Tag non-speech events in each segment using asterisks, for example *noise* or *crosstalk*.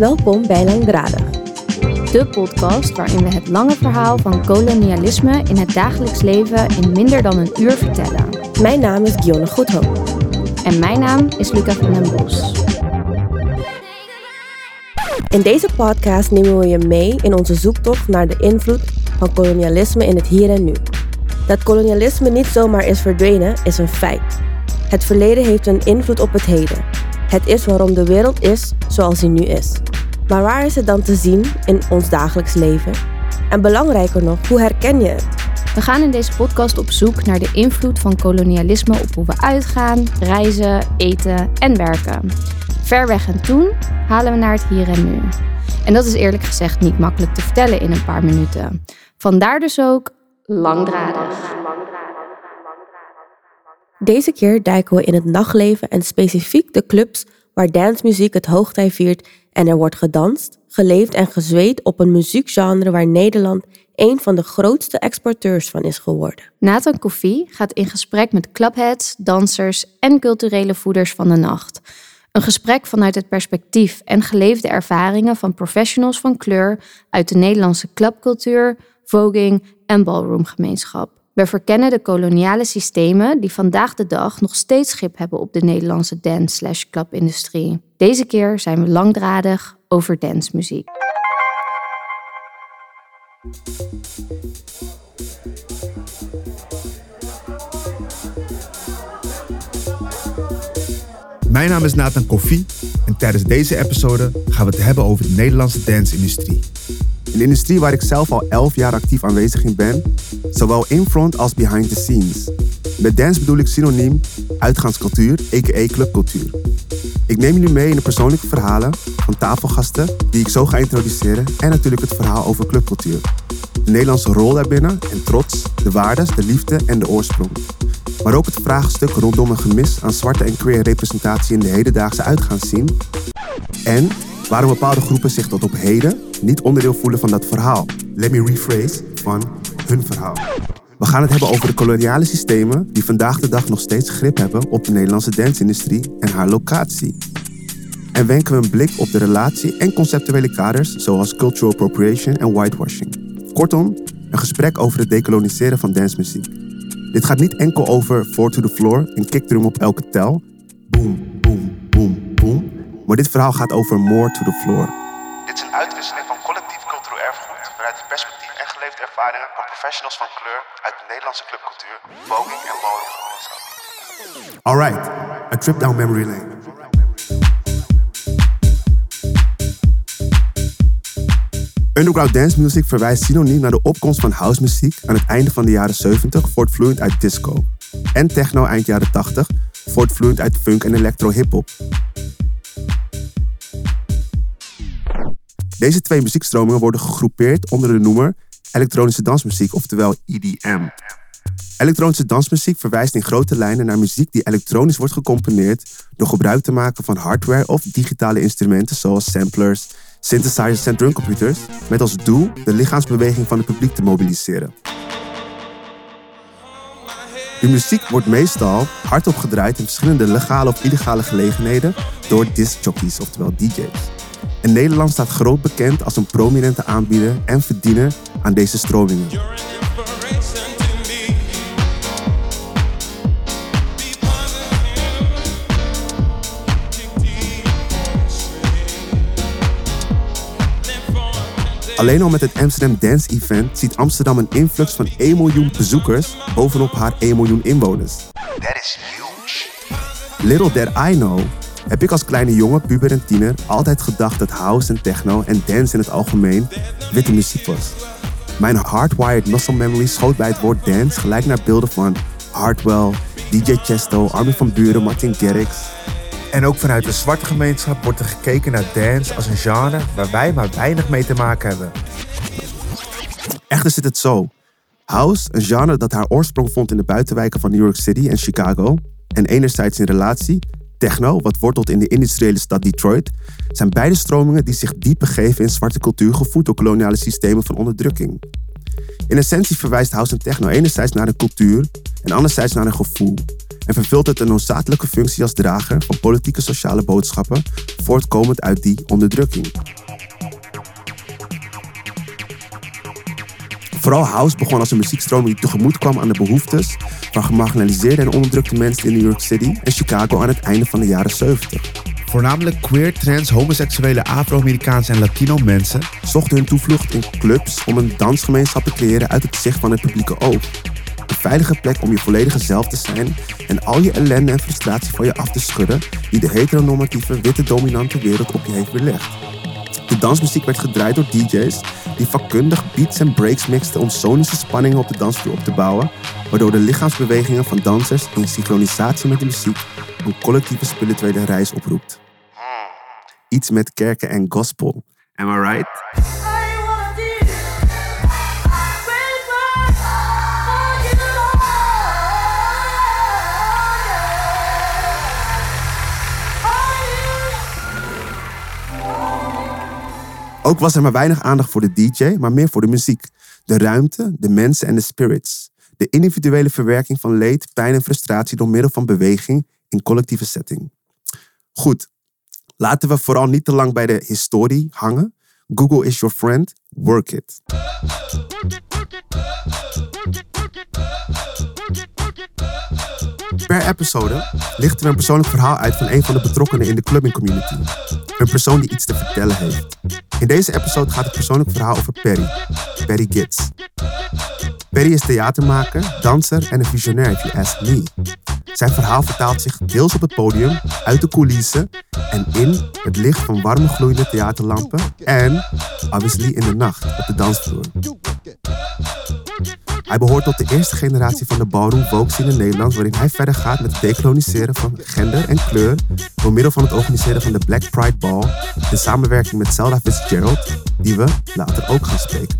Welkom bij Langdradig. De podcast waarin we het lange verhaal van kolonialisme in het dagelijks leven in minder dan een uur vertellen. Mijn naam is Gionne Goedhoop. En mijn naam is Luca van den Bos. In deze podcast nemen we je mee in onze zoektocht naar de invloed van kolonialisme in het hier en nu. Dat kolonialisme niet zomaar is verdwenen, is een feit. Het verleden heeft een invloed op het heden. Het is waarom de wereld is zoals hij nu is. Maar waar is het dan te zien in ons dagelijks leven? En belangrijker nog, hoe herken je het? We gaan in deze podcast op zoek naar de invloed van kolonialisme op hoe we uitgaan, reizen, eten en werken. Ver weg en toen halen we naar het hier en nu. En dat is eerlijk gezegd niet makkelijk te vertellen in een paar minuten. Vandaar dus ook langdradig. Deze keer duiken we in het nachtleven en specifiek de clubs waar dancemuziek het hoogtij viert en er wordt gedanst, geleefd en gezweet op een muziekgenre waar Nederland een van de grootste exporteurs van is geworden. Nathan Koffie gaat in gesprek met clubheads, dansers en culturele voeders van de nacht. Een gesprek vanuit het perspectief en geleefde ervaringen van professionals van kleur uit de Nederlandse clubcultuur, voging en ballroomgemeenschap. We verkennen de koloniale systemen die vandaag de dag nog steeds schip hebben op de Nederlandse dance-slash-clubindustrie. Deze keer zijn we langdradig over dancemuziek. Mijn naam is Nathan Koffie en tijdens deze episode gaan we het hebben over de Nederlandse dance-industrie. Een industrie waar ik zelf al 11 jaar actief aanwezig in ben, zowel in front als behind the scenes. Met dance bedoel ik synoniem uitgaanscultuur, a.k.a. clubcultuur. Ik neem jullie mee in de persoonlijke verhalen van tafelgasten die ik zo ga introduceren en natuurlijk het verhaal over clubcultuur. De Nederlandse rol daarbinnen en trots, de waardes, de liefde en de oorsprong. Maar ook het vraagstuk rondom een gemis aan zwarte en queer representatie in de hedendaagse uitgaanszien. En waarom bepaalde groepen zich tot op heden niet onderdeel voelen van dat verhaal. Let me rephrase van hun verhaal. We gaan het hebben over de koloniale systemen die vandaag de dag nog steeds grip hebben op de Nederlandse dansindustrie en haar locatie. En wenken we een blik op de relatie en conceptuele kaders zoals cultural appropriation en whitewashing. Kortom, een gesprek over het decoloniseren van dancemuziek. Dit gaat niet enkel over four to the floor en kickdrum op elke tel. Boom, boom, boom, boom. Maar dit verhaal gaat over more to the floor. Dit is een uitwisseling van collectief cultureel erfgoed vanuit het perspectief en geleefde ervaringen professionals van kleur uit de Nederlandse clubcultuur, voging en ballroomgemeenschap. Alright, a trip down memory lane. Underground dance music verwijst synoniem naar de opkomst van house muziek aan het einde van de jaren 70, voortvloeiend uit disco. En techno eind jaren 80, voortvloeiend uit funk en electro hip-hop. Deze twee muziekstromingen worden gegroepeerd onder de noemer elektronische dansmuziek, oftewel EDM. Elektronische dansmuziek verwijst in grote lijnen naar muziek die elektronisch wordt gecomponeerd door gebruik te maken van hardware of digitale instrumenten zoals samplers, synthesizers en drumcomputers, met als doel de lichaamsbeweging van het publiek te mobiliseren. De muziek wordt meestal hardop gedraaid in verschillende legale of illegale gelegenheden door discjockeys, oftewel DJ's. En Nederland staat groot bekend als een prominente aanbieder en verdiener aan deze stromingen. Alleen al met het Amsterdam Dance Event ziet Amsterdam een influx van 1 miljoen bezoekers bovenop haar 1 miljoen inwoners. That is huge. Little that I know heb ik als kleine jongen, puber en tiener altijd gedacht dat house en techno en dance in het algemeen witte muziek was. Mijn hardwired muscle memory schoot bij het woord dance gelijk naar beelden van Hardwell, DJ Chesto, Armin van Buren, Martin Garrix. En ook vanuit de zwarte gemeenschap wordt er gekeken naar dance als een genre waar wij maar weinig mee te maken hebben. Echter zit het zo. House, een genre dat haar oorsprong vond in de buitenwijken van New York City en Chicago, en enerzijds in relatie techno, wat wortelt in de industriële stad Detroit, zijn beide stromingen die zich diep begeven in zwarte cultuur gevoed door koloniale systemen van onderdrukking. In essentie verwijst house en techno enerzijds naar een cultuur en anderzijds naar een gevoel. en vervult het een noodzakelijke functie als drager van politieke sociale boodschappen, voortkomend uit die onderdrukking. Vooral house begon als een muziekstroom die tegemoet kwam aan de behoeftes van gemarginaliseerde en onderdrukte mensen in New York City en Chicago aan het einde van de jaren 70. Voornamelijk queer, trans, homoseksuele, Afro-Amerikaanse en Latino mensen zochten hun toevlucht in clubs om een dansgemeenschap te creëren uit het zicht van het publieke oog. Een veilige plek om je volledige zelf te zijn en al je ellende en frustratie van je af te schudden die de heteronormatieve, witte, dominante wereld op je heeft belegd. De dansmuziek werd gedraaid door DJ's die vakkundig beats en breaks mixten om sonische spanningen op de dansvloer op te bouwen, waardoor de lichaamsbewegingen van dansers in synchronisatie met de muziek een collectieve spirituele reis oproept. Iets met kerken en gospel. Am I right? Ook was er maar weinig aandacht voor de DJ, maar meer voor de muziek. De ruimte, de mensen en de spirits. De individuele verwerking van leed, pijn en frustratie door middel van beweging in collectieve setting. Goed, laten we vooral niet te lang bij de historie hangen. Google is your friend, work it. Per episode lichten we een persoonlijk verhaal uit van een van de betrokkenen in de clubbing community. Een persoon die iets te vertellen heeft. In deze episode gaat het persoonlijk verhaal over Perry. Perry Gitz. Perry is theatermaker, danser en een visionair, if you ask me. Zijn verhaal vertaalt zich deels op het podium, uit de coulissen en in het licht van warme gloeiende theaterlampen en, obviously, in de nacht op de dansvloer. Hij behoort tot de eerste generatie van de ballroom folk scene in Nederland, waarin hij verder gaat met het decoloniseren van gender en kleur door middel van het organiseren van de Black Pride Ball, in samenwerking met Zelda Fitzgerald, die we later ook gaan spreken.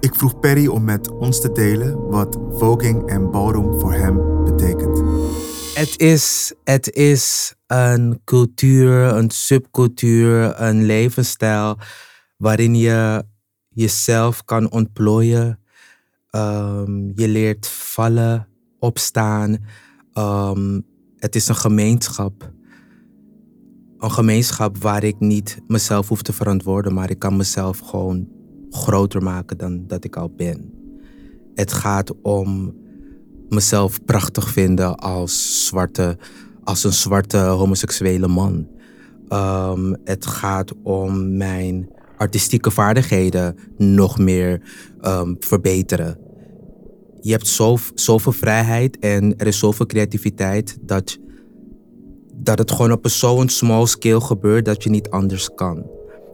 Ik vroeg Perry om met ons te delen wat voging en ballroom voor hem betekent. Het is, het is een cultuur, een subcultuur, een levensstijl waarin je jezelf kan ontplooien. Ehm, je leert vallen, opstaan. Ehm, het is een gemeenschap. Een gemeenschap waar ik niet mezelf hoef te verantwoorden, maar ik kan mezelf gewoon groter maken dan dat ik al ben. Het gaat om mezelf prachtig vinden als zwarte, als een zwarte homoseksuele man. Ehm, het gaat om mijn artistieke vaardigheden nog meer ehm, verbeteren. Je hebt zo, zoveel vrijheid en er is zoveel creativiteit dat, dat het gewoon op een zo'n small scale gebeurt dat je niet anders kan.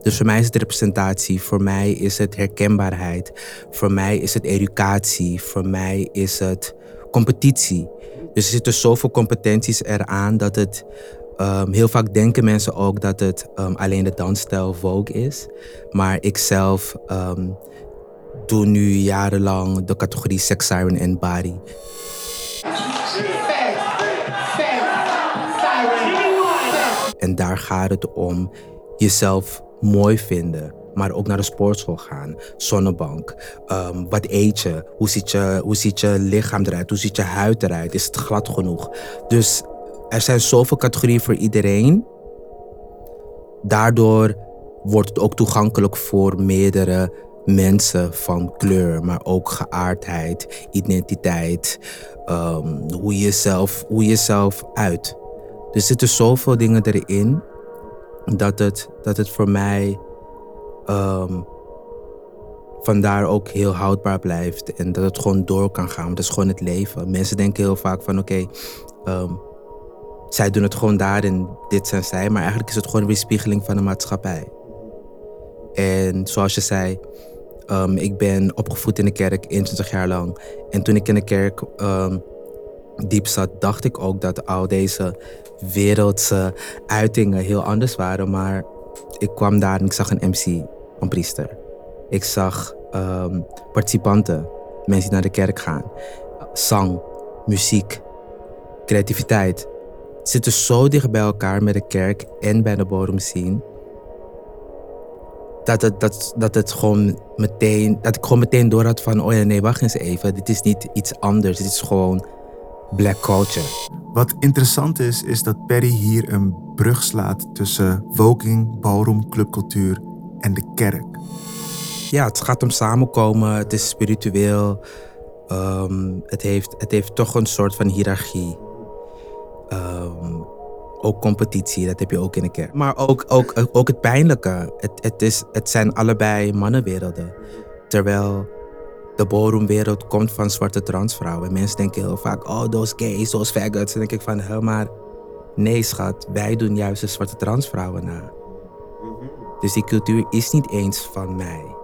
Dus voor mij is het representatie, voor mij is het herkenbaarheid, voor mij is het educatie, voor mij is het competitie. Dus er zitten zoveel competenties eraan dat het. ehm, heel vaak denken mensen ook dat het ehm, alleen de dansstijl Vogue is. Maar ik zelf ehm, doe nu jarenlang de categorie Sex Siren en Body. En daar gaat het om jezelf mooi vinden. Maar ook naar de sportschool gaan. Zonnebank. Ehm, wat eet je? Hoe ziet je? hoe ziet je lichaam eruit? Hoe ziet je huid eruit? Is het glad genoeg? Dus er zijn zoveel categorieën voor iedereen. Daardoor wordt het ook toegankelijk voor meerdere mensen van kleur, maar ook geaardheid, identiteit, ehm, hoe, je jezelf, hoe je jezelf uit. Er zitten zoveel dingen erin dat het, dat het voor mij ehm, vandaar ook heel houdbaar blijft en dat het gewoon door kan gaan. Want dat is gewoon het leven. Mensen denken heel vaak van oké, ehm, zij doen het gewoon daar en dit zijn zij, maar eigenlijk is het gewoon een weerspiegeling van de maatschappij. En zoals je zei, ehm, ik ben opgevoed in de kerk 21 jaar lang. En toen ik in de kerk diep zat, dacht ik ook dat al deze wereldse uitingen heel anders waren. Maar ik kwam daar en ik zag een MC, een priester. Ik zag ehm, participanten, mensen die naar de kerk gaan. Zang, muziek, creativiteit. Zitten zo dicht bij elkaar met de kerk en bij de bodem zien dat het, dat, dat het gewoon meteen, dat ik gewoon meteen door had van, oh ja, nee, wacht eens even. Dit is niet iets anders. Dit is gewoon black culture. Wat interessant is, is dat Perry hier een brug slaat tussen voguing, ballroom, clubcultuur en de kerk. Ja, het gaat om samenkomen. Het is spiritueel. Ehm, het, heeft, het heeft toch een soort van hiërarchie. Ehm, ook competitie, dat heb je ook in de kerk. Maar ook, ook, ook het pijnlijke. Het, het, is, het zijn allebei mannenwerelden. Terwijl de ballroomwereld komt van zwarte transvrouwen. Mensen denken heel vaak, oh, those gays, those faggots. En denk ik van, hé, maar nee schat, wij doen juist de zwarte transvrouwen na. Dus die cultuur is niet eens van mij.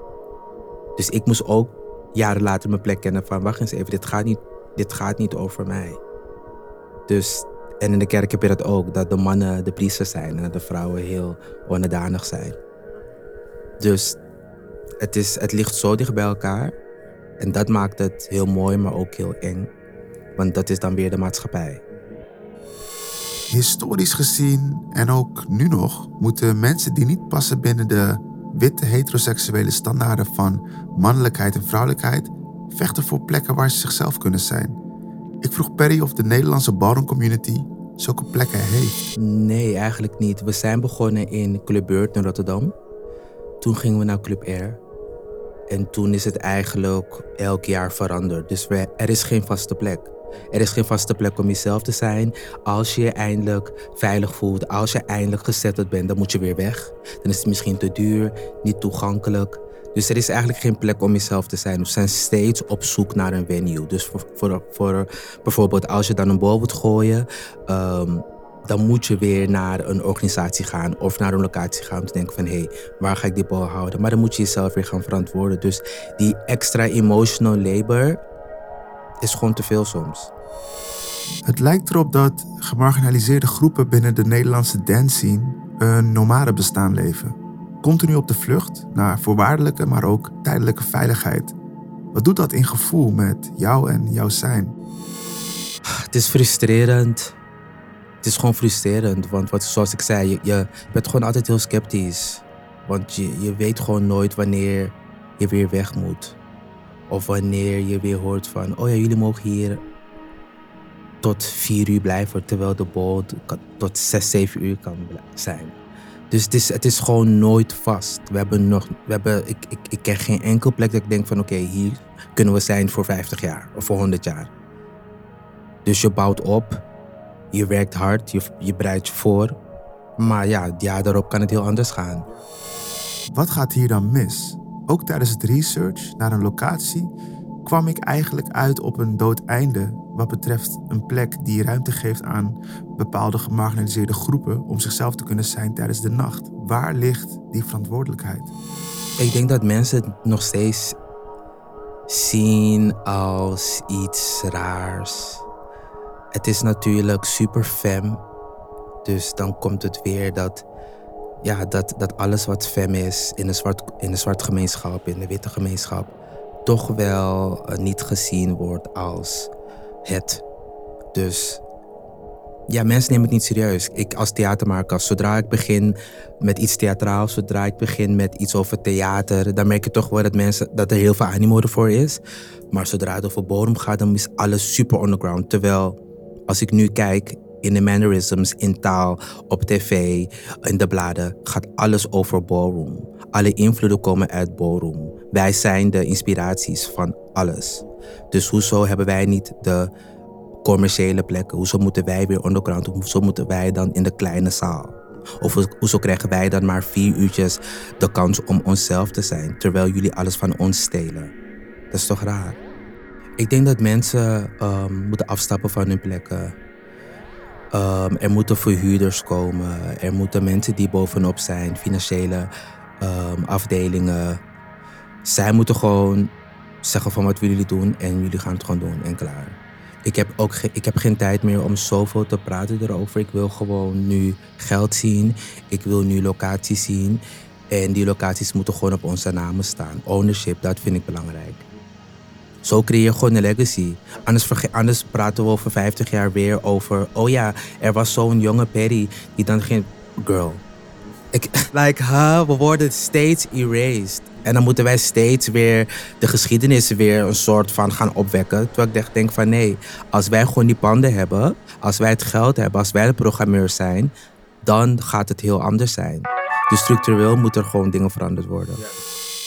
Dus ik moest ook jaren later mijn plek kennen van, wacht eens even, dit gaat niet, dit gaat niet over mij. Dus, en in de kerk heb je dat ook, dat de mannen de priesters zijn en dat de vrouwen heel onderdanig zijn. Dus het, is, het ligt zo dicht bij elkaar. En dat maakt het heel mooi, maar ook heel eng. Want dat is dan weer de maatschappij. Historisch gezien en ook nu nog moeten mensen die niet passen binnen de witte heteroseksuele standaarden van mannelijkheid en vrouwelijkheid vechten voor plekken waar ze zichzelf kunnen zijn. Ik vroeg Perry of de Nederlandse ballroom community zulke plekken heeft. Nee, eigenlijk niet. We zijn begonnen in Club Beurt in Rotterdam. Toen gingen we naar Club Air. En toen is het eigenlijk elk jaar veranderd. Dus er is geen vaste plek. Er is geen vaste plek om jezelf te zijn. Als je je eindelijk veilig voelt, als je eindelijk gezetteld bent, dan moet je weer weg. Dan is het misschien te duur, niet toegankelijk. Dus er is eigenlijk geen plek om jezelf te zijn. We zijn steeds op zoek naar een venue. Dus voor, voor, voor bijvoorbeeld als je dan een bal wilt gooien, ehm, dan moet je weer naar een organisatie gaan of naar een locatie gaan om te denken van hé, hey, waar ga ik die bal houden? Maar dan moet je jezelf weer gaan verantwoorden. Dus die extra emotional labor is gewoon te veel soms. Het lijkt erop dat gemarginaliseerde groepen binnen de Nederlandse dance scene een nomade bestaan leven. Continu op de vlucht naar voorwaardelijke, maar ook tijdelijke veiligheid. Wat doet dat in gevoel met jou en jouw zijn? Het is frustrerend. Het is gewoon frustrerend, want wat, zoals ik zei, je, je bent gewoon altijd heel sceptisch. Want je, je weet gewoon nooit wanneer je weer weg moet. Of wanneer je weer hoort van, oh ja, jullie mogen hier tot vier uur blijven, terwijl de boot tot zes, zeven uur kan zijn. Dus het is, het is gewoon nooit vast. We hebben nog, we hebben, ik, ik, ik ken geen enkel plek dat ik denk van oké, hier kunnen we zijn voor 50 jaar of voor 100 jaar. Dus je bouwt op, je werkt hard, je, je bereidt je voor. Maar ja, het jaar daarop kan het heel anders gaan. Wat gaat hier dan mis? Ook tijdens het research naar een locatie kwam ik eigenlijk uit op een dood einde wat betreft een plek die ruimte geeft aan bepaalde gemarginaliseerde groepen om zichzelf te kunnen zijn tijdens de nacht. Waar ligt die verantwoordelijkheid? Ik denk dat mensen het nog steeds zien als iets raars. Het is natuurlijk super fem. Dus dan komt het weer dat, ja, dat, dat alles wat fem is in de, zwart, in de zwarte gemeenschap, in de witte gemeenschap, toch wel eh, niet gezien wordt als het. Dus ja, mensen nemen het niet serieus. Ik als theatermaker, zodra ik begin met iets theatraals, zodra ik begin met iets over theater, dan merk je toch wel dat, mensen, dat er heel veel animo ervoor is. Maar zodra het over bodem gaat, dan is alles super underground. Terwijl als ik nu kijk in de mannerisms, in taal, op tv, in de bladen, gaat alles over ballroom. Alle invloeden komen uit ballroom. Wij zijn de inspiraties van alles. Dus hoezo hebben wij niet de commerciële plekken? Hoezo moeten wij weer underground? Hoezo moeten wij dan in de kleine zaal? Of hoezo krijgen wij dan maar vier uurtjes de kans om onszelf te zijn, terwijl jullie alles van ons stelen? Dat is toch raar? Ik denk dat mensen um, moeten afstappen van hun plekken. Um, er moeten verhuurders komen. Er moeten mensen die bovenop zijn, financiële um, afdelingen. Zij moeten gewoon zeggen van wat willen jullie doen en jullie gaan het gewoon doen en klaar. Ik heb ook ik heb geen tijd meer om zoveel te praten erover. Ik wil gewoon nu geld zien. Ik wil nu locaties zien. En die locaties moeten gewoon op onze namen staan. Ownership, dat vind ik belangrijk. Zo creëer je gewoon een legacy. Anders, anders praten we over 50 jaar weer over... Oh ja, er was zo'n jonge Perry die dan geen... Girl, Ik, *laughs* like, huh, we worden steeds erased. En dan moeten wij steeds weer de geschiedenis weer een soort van gaan opwekken. Terwijl ik denk van nee, als wij gewoon die panden hebben, als wij het geld hebben, als wij de programmeurs zijn, dan gaat het heel anders zijn. Dus structureel moeten er gewoon dingen veranderd worden.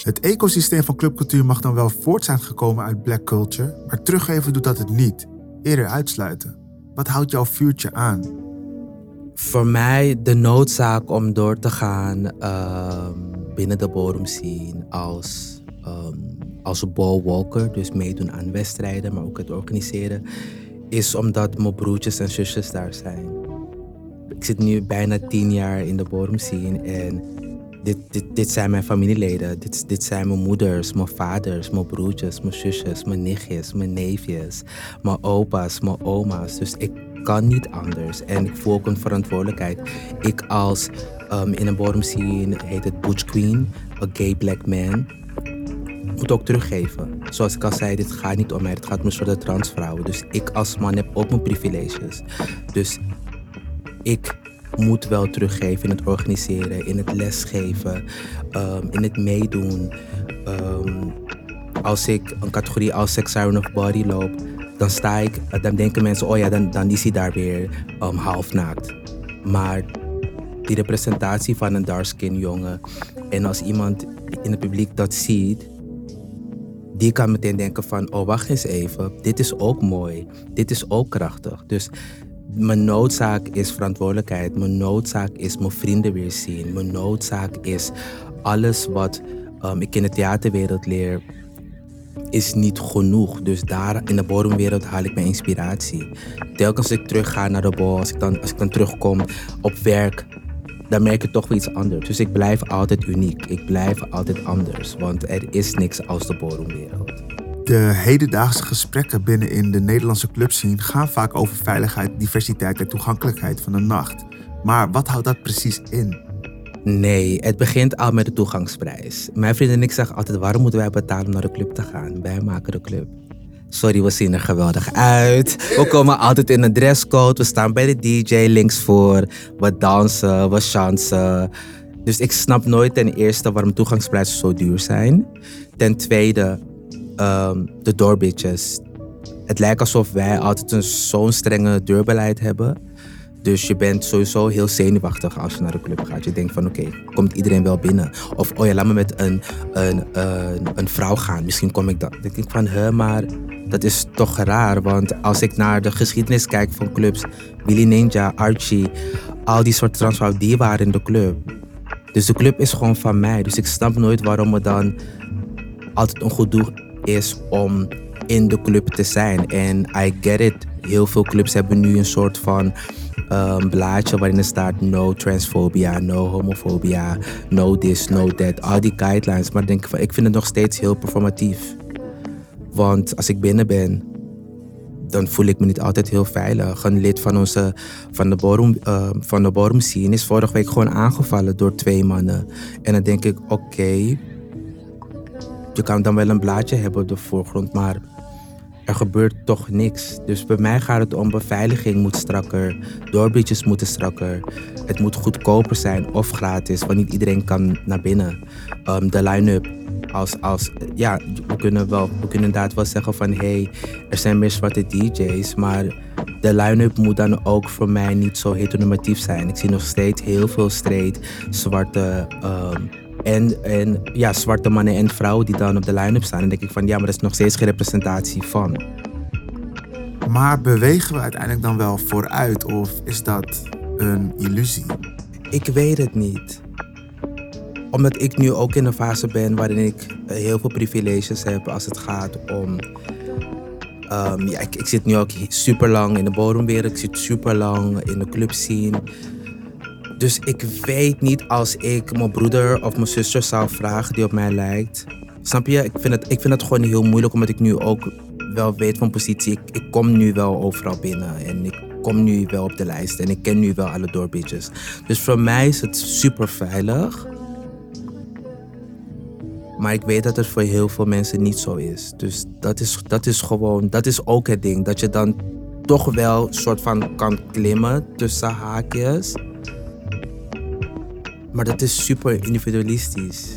Het ecosysteem van clubcultuur mag dan wel voort zijn gekomen uit black culture, maar teruggeven doet dat het niet. Eerder uitsluiten. Wat houdt jouw vuurtje aan? Voor mij de noodzaak om door te gaan ehm, binnen de bodem zien als, ehm als ballwalker, dus meedoen aan wedstrijden, maar ook het organiseren, is omdat mijn broertjes en zusjes daar zijn. Ik zit nu bijna tien jaar in de bodem zien en dit, dit, dit zijn mijn familieleden. Dit, dit zijn mijn moeders, mijn vaders, mijn broertjes, mijn zusjes, mijn nichtjes, mijn neefjes, mijn opa's, mijn oma's. Dus ik kan niet anders. En ik voel ook een verantwoordelijkheid. Ik als ehm, in een bottom scene heet het Butch Queen, a gay black man. Moet ook teruggeven. Zoals ik al zei, dit gaat niet om mij. Het gaat om een soort transvrouwen. Dus ik als man heb ook mijn privileges. Dus ik moet wel teruggeven in het organiseren, in het lesgeven, ehm, in het meedoen. Ehm, als ik een categorie als sex siren of body loop, dan sta ik, dan denken mensen, oh ja, dan, dan is hij daar weer um, half naakt. Maar die representatie van een dark skin jongen en als iemand in het publiek dat ziet, die kan meteen denken van, oh wacht eens even, dit is ook mooi, dit is ook krachtig. Dus mijn noodzaak is verantwoordelijkheid. Mijn noodzaak is mijn vrienden weer zien. Mijn noodzaak is alles wat um, ik in de theaterwereld leer, is niet genoeg. Dus daar in de bodemwereld haal ik mijn inspiratie. Telkens als ik terug ga naar de bol, als ik dan, als ik dan terugkom op werk, dan merk ik toch weer iets anders. Dus ik blijf altijd uniek. Ik blijf altijd anders. Want er is niks als de bodemwereld. De hedendaagse gesprekken binnen in de Nederlandse clubscene gaan vaak over veiligheid, diversiteit en toegankelijkheid van de nacht. Maar wat houdt dat precies in? Nee, het begint al met de toegangsprijs. Mijn vriend en ik zeggen altijd: waarom moeten wij betalen om naar de club te gaan? Wij maken de club. Sorry, we zien er geweldig uit. We *laughs* komen altijd in een dresscode. We staan bij de DJ links voor. We dansen, we chansen. Dus ik snap nooit ten eerste waarom toegangsprijzen zo duur zijn. Ten tweede, ehm, de doorbitches. Het lijkt alsof wij altijd zo'n strenge deurbeleid hebben. Dus je bent sowieso heel zenuwachtig als je naar de club gaat. Je denkt van oké, komt iedereen wel binnen? Of oh ja, laat me met een, een, een, een vrouw gaan. Misschien kom ik dan. Dan denk ik van, hè, maar dat is toch raar. Want als ik naar de geschiedenis kijk van clubs, Willy Ninja, Archie, al die soort transvrouwen, die waren in de club. Dus de club is gewoon van mij. Dus ik snap nooit waarom het dan altijd een goed doel is om in de club te zijn. En I get it. Heel veel clubs hebben nu een soort van um, blaadje waarin er staat no transphobia, no homofobia, no this, no that. Al die guidelines. Maar denk van, ik vind het nog steeds heel performatief. Want als ik binnen ben, dan voel ik me niet altijd heel veilig. Een lid van, onze, van de Borum, uh, van de scene is vorige week gewoon aangevallen door twee mannen. En dan denk ik, oké, je kan dan wel een blaadje hebben op de voorgrond, maar er gebeurt toch niks. Dus bij mij gaat het om beveiliging moet strakker, doorbridges moeten strakker. Het moet goedkoper zijn of gratis, want niet iedereen kan naar binnen. Um, de line-up, als, als, ja, we kunnen, wel, we kunnen inderdaad wel zeggen van hé, hey, er zijn meer zwarte DJ's, maar de line-up moet dan ook voor mij niet zo heteronormatief zijn. Ik zie nog steeds heel veel straight, zwarte. Um, en, en ja, zwarte mannen en vrouwen die dan op de line-up staan. En dan denk ik van ja, maar dat is nog steeds geen representatie van. Maar bewegen we uiteindelijk dan wel vooruit of is dat een illusie? Ik weet het niet. Omdat ik nu ook in een fase ben waarin ik eh, heel veel privileges heb als het gaat om. Um, ja, ik, ik, zit nu ook super lang in de bodemwereld, ik zit super lang in de clubscene. Dus ik weet niet als ik mijn broeder of mijn zuster zou vragen die op mij lijkt. Snap je? Ik vind het, ik vind het gewoon heel moeilijk omdat ik nu ook wel weet van positie. Ik, ik kom nu wel overal binnen en ik kom nu wel op de lijst en ik ken nu wel alle doorbitches. Dus voor mij is het super veilig. Maar ik weet dat het voor heel veel mensen niet zo is. Dus dat is, dat is gewoon, dat is ook het ding. Dat je dan toch wel een soort van kan klimmen tussen haakjes. Maar dat is super individualistisch.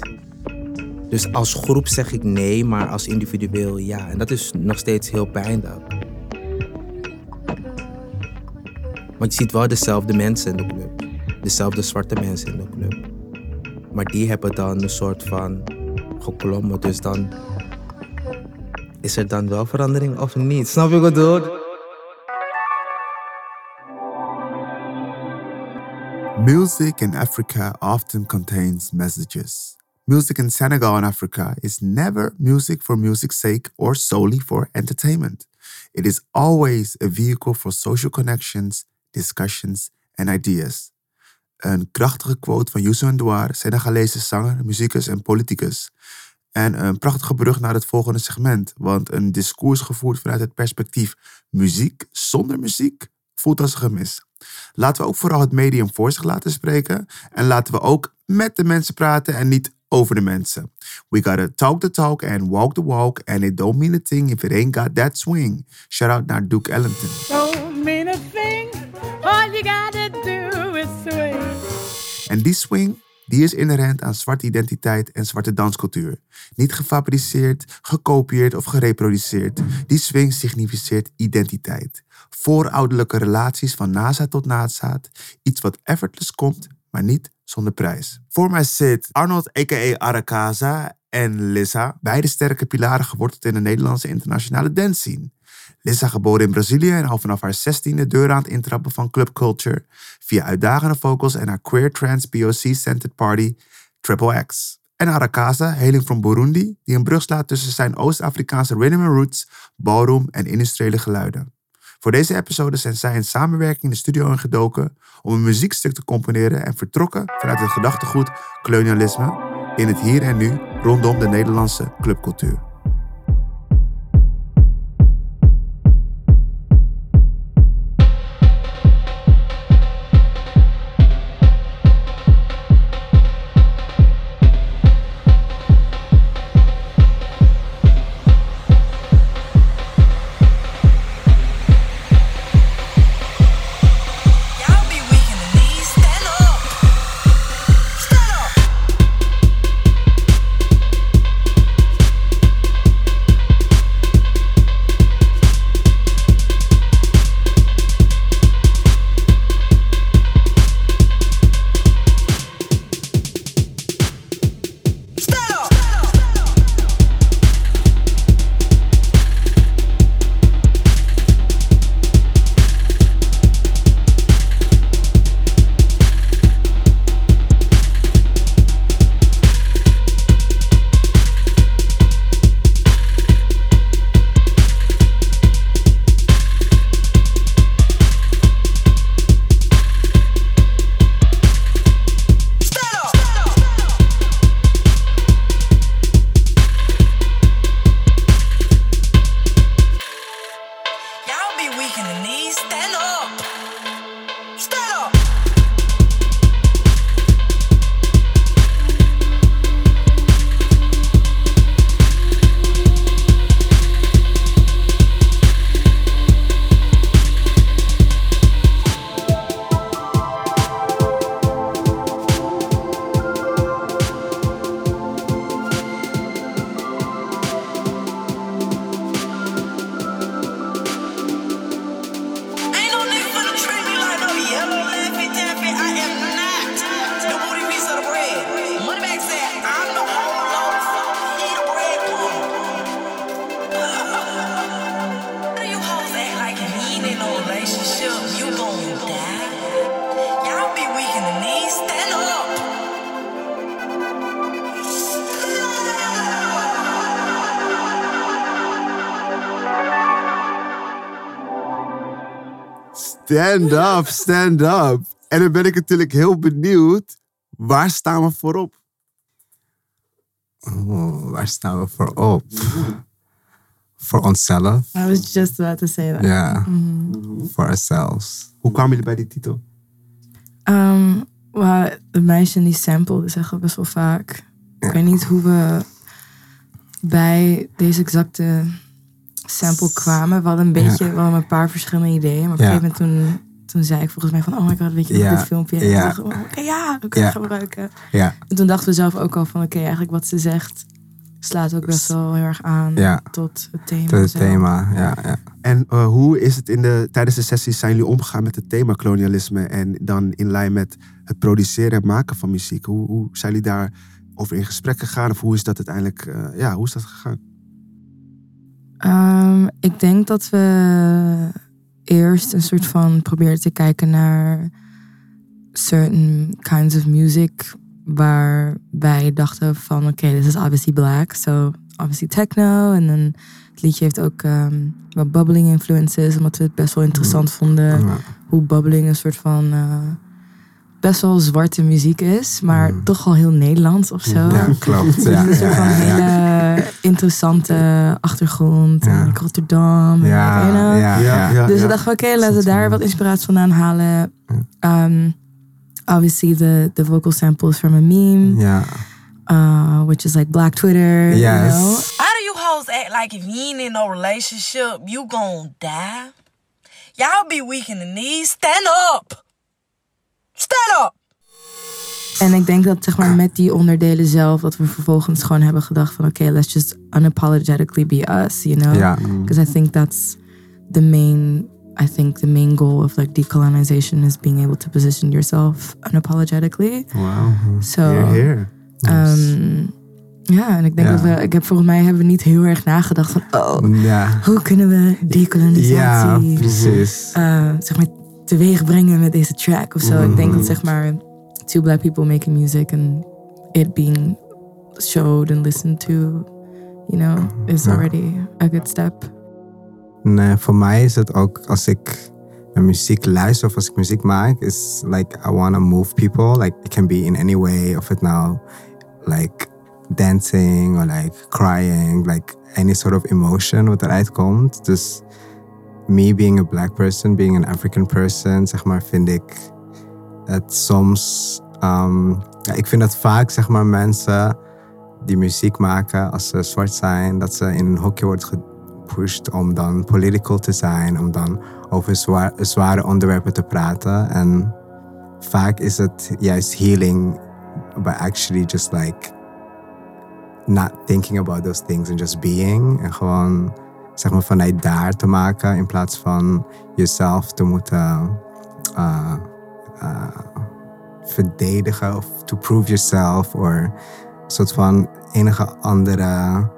Dus als groep zeg ik nee, maar als individueel ja. En dat is nog steeds heel pijnlijk. Want je ziet wel dezelfde mensen in de club. Dezelfde zwarte mensen in de club. Maar die hebben dan een soort van geklommen. Dus dan is er dan wel verandering of niet? Snap je wat ik bedoel? Music in Africa often contains messages. Music in Senegal and Africa is never music for music's sake or solely for entertainment. It is always a vehicle for social connections, discussions and ideas. Een krachtige quote van Youssou N'Dour, Senegalese zanger, muzikus en politicus. En een prachtige brug naar het volgende segment, want een discours gevoerd vanuit het perspectief muziek zonder muziek voelt als een gemis. Laten we ook vooral het medium voor zich laten spreken en laten we ook met de mensen praten en niet over de mensen. We gotta talk the talk and walk the walk and it don't mean a thing if it ain't got that swing. Shout out naar Duke Ellington. Don't mean a thing. All you gotta do is swing. En die swing, die is inherent aan zwarte identiteit en zwarte danscultuur. Niet gefabriceerd, gekopieerd of gereproduceerd. Die swing significeert identiteit. Voorouderlijke relaties van nazaat tot nazaat. Iets wat effortless komt, maar niet zonder prijs. Voor mij zit Arnold a.k.a. Arakaza en Lissa. Beide sterke pilaren geworteld in de Nederlandse internationale dance scene. Lissa geboren in Brazilië en al vanaf haar 16e deur aan het intrappen van club culture via uitdagende vocals en haar queer trans POC-centered party Triple X. En Arakaza, hailing from Burundi, die een brug slaat tussen zijn Oost-Afrikaanse rhythm and roots, ballroom en industriële geluiden. Voor deze episode zijn zij in samenwerking de studio ingedoken om een muziekstuk te componeren en vertrokken vanuit het gedachtegoed kolonialisme in het hier en nu rondom de Nederlandse clubcultuur. Stand up, stand up. En dan ben ik natuurlijk heel benieuwd, waar staan we voorop? Oh, waar staan we voor op? Voor onszelf. I was just about to say that. Ja, voor ourselves. Hoe kwamen jullie bij die titel? Um, well, de meisje in die sample die zeggen best wel vaak. Ik weet niet hoe we bij deze exacte sample kwamen. We hadden een beetje, we hadden een paar verschillende ideeën. Maar op een Ja. gegeven moment toen, toen zei ik volgens mij van, oh my god, weet je nog Ja, dit filmpje? En ja. oh, oké, ja, we kunnen Ja. gebruiken. Ja. En toen dachten we zelf ook al van, oké, eigenlijk wat ze zegt slaat ook best wel heel erg aan Ja. tot het thema. Tot het zelf. thema, ja, ja. En eh, hoe is het in de, tijdens de sessies zijn jullie omgegaan met het thema kolonialisme en dan in lijn met het produceren en maken van muziek? Hoe, hoe zijn jullie daar over in gesprek gegaan of hoe is dat uiteindelijk, eh, ja, hoe is dat gegaan? Ehm, ik denk dat we eerst een soort van probeerden te kijken naar certain kinds of music waar wij dachten van oké, this is obviously black, so obviously techno. En dan het liedje heeft ook ehm, wat bubbling influences, omdat we het best wel interessant vonden hoe bubbling een soort van eh, best wel zwarte muziek is, maar toch al heel Nederlands of zo. Ja, klopt. Dus Ja, een van ja, ja, ja. hele interessante achtergrond. En Rotterdam. en Ja, like, you know. ja, ja, ja, dus ja. we dachten, oké, laten we daar wat inspiratie vandaan halen. Um, obviously, the, the vocal samples from a meme. Ja. Uh, which is like Black Twitter. You Yes. know? How do you hoes act like if you ain't in no relationship, you gon' die? Y'all be weak in the knees. Stand up! Stand up! En ik denk dat zeg maar met die onderdelen zelf, dat we vervolgens gewoon hebben gedacht van oké, let's just unapologetically be us, you know? Ja. Because I think that's the main, I think the main goal of like decolonization is being able to position yourself unapologetically. Wow. So, Hear, hear. ehm, ja, en ik denk Ja. dat we, ik heb volgens mij hebben we niet heel erg nagedad van oh, Ja. hoe kunnen we decolonisatie Ja, precies. eh, zeg maar teweeg brengen met deze track of zo. Ik denk Mhm. dat zeg maar two black people making music and it being showed and listened to, you know, is Ja. already a good step. Nee, voor mij is het ook als ik muziek luister of als ik muziek maak, is like I want to move people. Like it can be in any way, of het nou like dancing or like crying, like any sort of emotion wat eruit komt. Dus me being a black person, being an African person, zeg maar, vind ik het soms. ehm, ja, ik vind dat vaak, zeg maar, mensen die muziek maken als ze zwart zijn, dat ze in een hokje wordt gepusht om dan political te zijn, om dan over zware onderwerpen te praten. En vaak is het juist healing by actually just like not thinking about those things and just being. En gewoon zeg maar vanuit daar te maken in plaats van jezelf te moeten uh, uh, verdedigen of to prove yourself or een soort van enige andere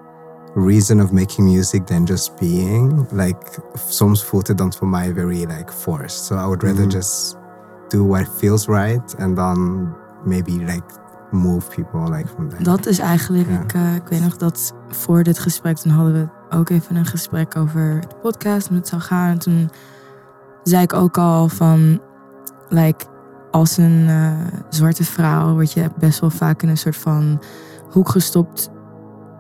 reason of making music than just being. Like soms voelt het dan voor mij very like forced. So I would rather Mhm. just do what feels right and then maybe like move people like from there. Dat is eigenlijk, eh, ik weet nog dat voor dit gesprek, toen hadden we ook even een gesprek over de podcast, hoe het zou gaan. En toen zei ik ook al van, like, als een eh, zwarte vrouw word je best wel vaak in een soort van hoek gestopt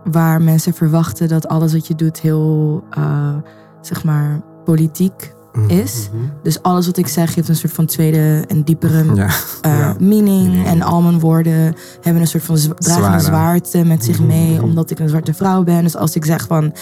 waar mensen verwachten dat alles wat je doet heel, eh, zeg maar, politiek Mhm. is. Dus alles wat ik zeg heeft een soort van tweede en diepere Ja. eh, Ja. meaning. En al mijn woorden hebben een soort van dragen een Zware. zwaarte met zich mee, omdat ik een zwarte vrouw ben. Dus als ik zeg van.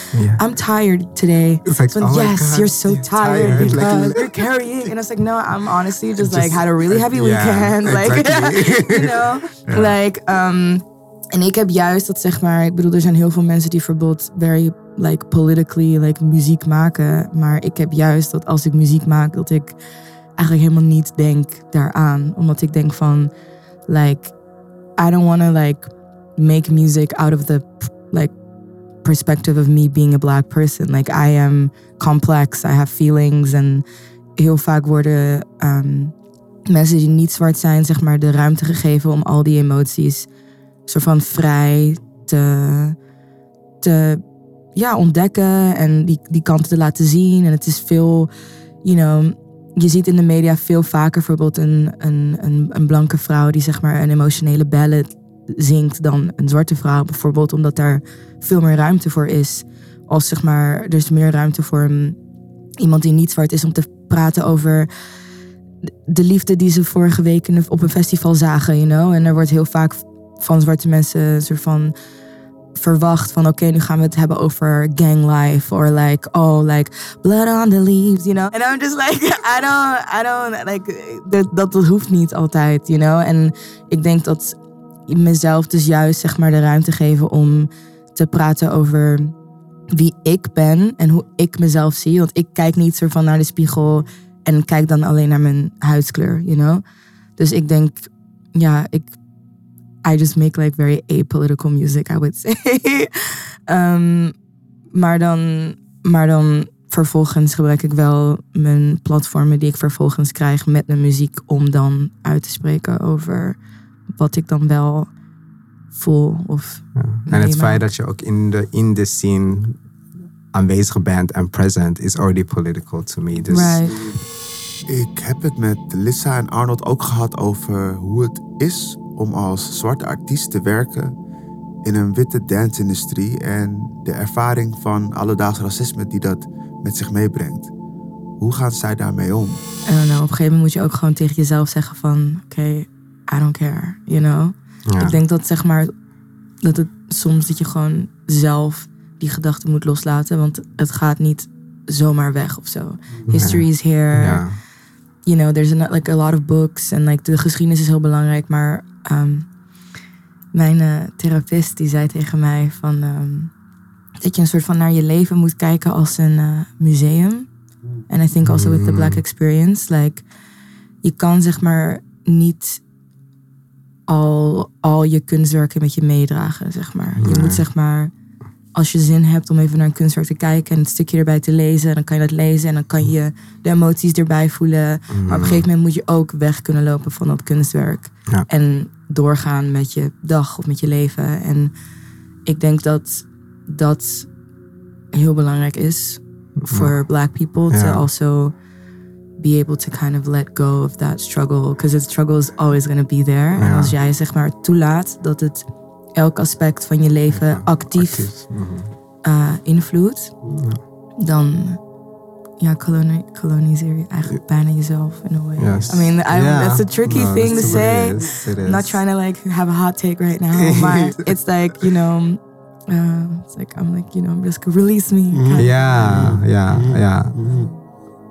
I'm tired today. It's like, van, oh yes, God, you're so you're tired, tired. because Like- you're carrying. And I was like, no, I'm honestly just, like had a really heavy yeah, weekend. *laughs* like, exactly. *laughs* you know, *laughs* like, um, en ik heb juist dat zeg maar, ik bedoel, er zijn heel veel mensen die bijvoorbeeld very like politically like muziek maken, maar ik heb juist dat als ik muziek maak dat ik eigenlijk helemaal niet denk daaraan, omdat ik denk van like I don't want to like make music out of the like perspective of me being a black person. Like I am complex, I have feelings en heel vaak worden um, mensen die niet zwart zijn, zeg maar, de ruimte gegeven om al die emoties soort van vrij te, te ja, ontdekken en die, die kanten te laten zien. En het is veel, you know, je ziet in de media veel vaker bijvoorbeeld een, een, een, een blanke vrouw die zeg maar een emotionele ballad zingt dan een zwarte vrouw. Bijvoorbeeld omdat daar veel meer ruimte voor is. Als zeg maar, er is meer ruimte voor een, iemand die niet zwart is om te praten over de liefde die ze vorige week op een festival zagen, you know. En er wordt heel vaak van zwarte mensen een soort van verwacht van oké, nu gaan we het hebben over gang life or like oh like blood on the leaves, you know. And I'm just like *laughs* I don't I don't like dat, dat, dat hoeft niet altijd, you know. En ik denk dat mezelf dus juist zeg maar de ruimte geven om te praten over wie ik ben en hoe ik mezelf zie. Want ik kijk niet soort van naar de spiegel en kijk dan alleen naar mijn huidskleur, you know. Dus ik denk, ja, ik I just make like very apolitical music, I would *laughs* say. Ehm, maar, dan, maar dan vervolgens gebruik ik wel mijn platformen die ik vervolgens krijg met mijn muziek om dan uit te spreken over wat ik dan wel voel. Of En het feit dat je ook in de, in de scene aanwezig bent en present is already political to me. Dus Right. Ik heb het met Lissa en Arnold ook gehad over hoe het is om als zwarte artiest te werken in een witte dance-industrie en de ervaring van alledaags racisme die dat met zich meebrengt. Hoe gaan zij daarmee om? En op een gegeven moment moet je ook gewoon tegen jezelf zeggen van... Oké, I don't care, you know? Ja. Ik denk dat zeg maar... Dat het soms dat je gewoon zelf die gedachten moet loslaten. Want het gaat niet zomaar weg of zo. History is here. Ja. You know, there's a, like a lot of books. En like, de geschiedenis is heel belangrijk. Maar ehm, mijn therapeut die zei tegen mij van... ehm, dat je een soort van naar je leven moet kijken als een eh, museum. En I think also with the black experience. Like, je kan zeg maar niet al, al je kunstwerken met je meedragen, zeg maar. Je moet zeg maar, als je zin hebt om even naar een kunstwerk te kijken en het stukje erbij te lezen, dan kan je dat lezen en dan kan je de emoties erbij voelen. Maar op een gegeven moment moet je ook weg kunnen lopen van dat kunstwerk. Ja. En doorgaan met je dag of met je leven. En ik denk dat dat heel belangrijk is voor black people Ja. to also be able to kind of let go of that struggle. Because the struggle is always going to be there. En als jij zeg maar toelaat dat het elk aspect van je leven actief Artiest. Mhm. uh, invloedt, dan ja, koloni koloniseer je eigenlijk bijna jezelf in a way. Yes. I mean, I, that's a tricky No, thing to say. it is. It I'm not trying to like have a hot take right now, *laughs* but it's like you know, uh, it's like I'm like you know, I'm just release me. kind of. Ja, ja, ja.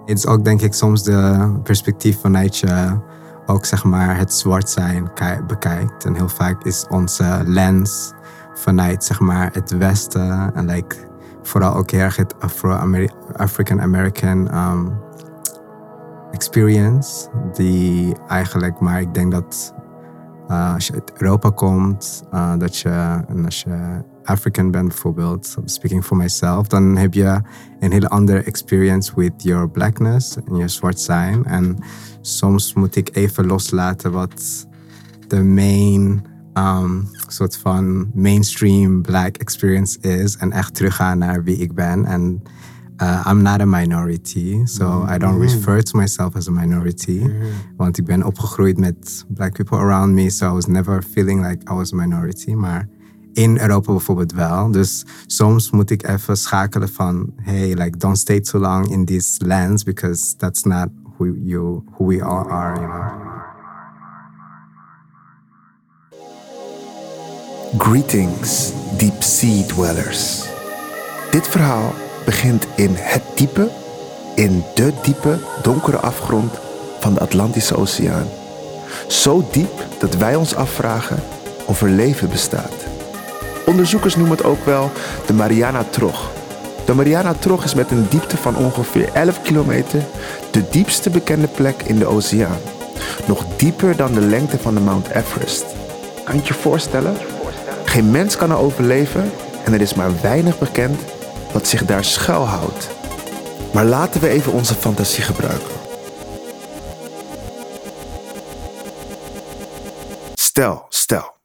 Het is ook denk ik soms de perspectief vanuit je ook zeg maar het zwart zijn ki- bekijkt. En heel vaak is onze lens vanuit zeg maar het westen en like, vooral ook heel erg het Afro-Ameri- African American um, experience. Die eigenlijk, maar ik denk dat uh, als je uit Europa komt, uh, dat je, en als je African bent bijvoorbeeld, speaking for myself, dan heb je een hele andere experience with your blackness en je zwart zijn. En soms moet ik even loslaten wat de main um, soort van mainstream black experience is en echt teruggaan naar wie ik ben. En uh, I'm not a minority, so I don't refer to myself as a minority. Want ik ben opgegroeid met black people around me, so I was never feeling like I was a minority. Maar in Europa bijvoorbeeld wel. Dus soms moet ik even schakelen van, hey, like don't stay too long in this lens because that's not who you, who we all are, you know. Greetings, deep sea dwellers. Dit verhaal begint in het diepe, in de diepe, donkere afgrond van de Atlantische Oceaan. Zo diep dat wij ons afvragen of er leven bestaat. Onderzoekers noemen het ook wel de Mariana Trog. De Mariana Trog is met een diepte van ongeveer 11 kilometer de diepste bekende plek in de oceaan. Nog dieper dan de lengte van de Mount Everest. Kan je je voorstellen? Geen mens kan er overleven en er is maar weinig bekend wat zich daar schuilhoudt. Maar laten we even onze fantasie gebruiken. Stel, stel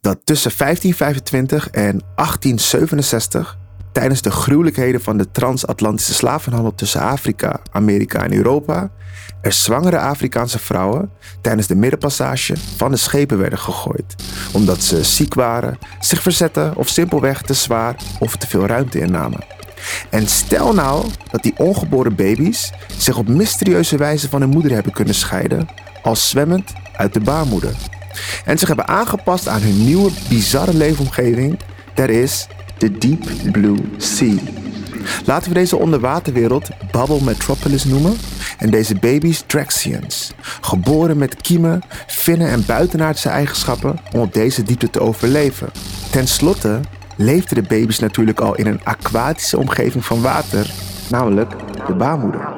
dat tussen 1525 en 1867, tijdens de gruwelijkheden van de transatlantische slavenhandel tussen Afrika, Amerika en Europa, er zwangere Afrikaanse vrouwen tijdens de middenpassage van de schepen werden gegooid, omdat ze ziek waren, zich verzetten of simpelweg te zwaar of te veel ruimte innamen. En stel nou dat die ongeboren baby's zich op mysterieuze wijze van hun moeder hebben kunnen scheiden, als zwemmend uit de baarmoeder. En zich hebben aangepast aan hun nieuwe, bizarre leefomgeving Er is de Deep Blue Sea. Laten we deze onderwaterwereld Bubble Metropolis noemen en deze baby's Draxians. Geboren met kiemen, vinnen en buitenaardse eigenschappen om op deze diepte te overleven. Ten slotte leefden de baby's natuurlijk al in een aquatische omgeving van water, namelijk de baarmoeder.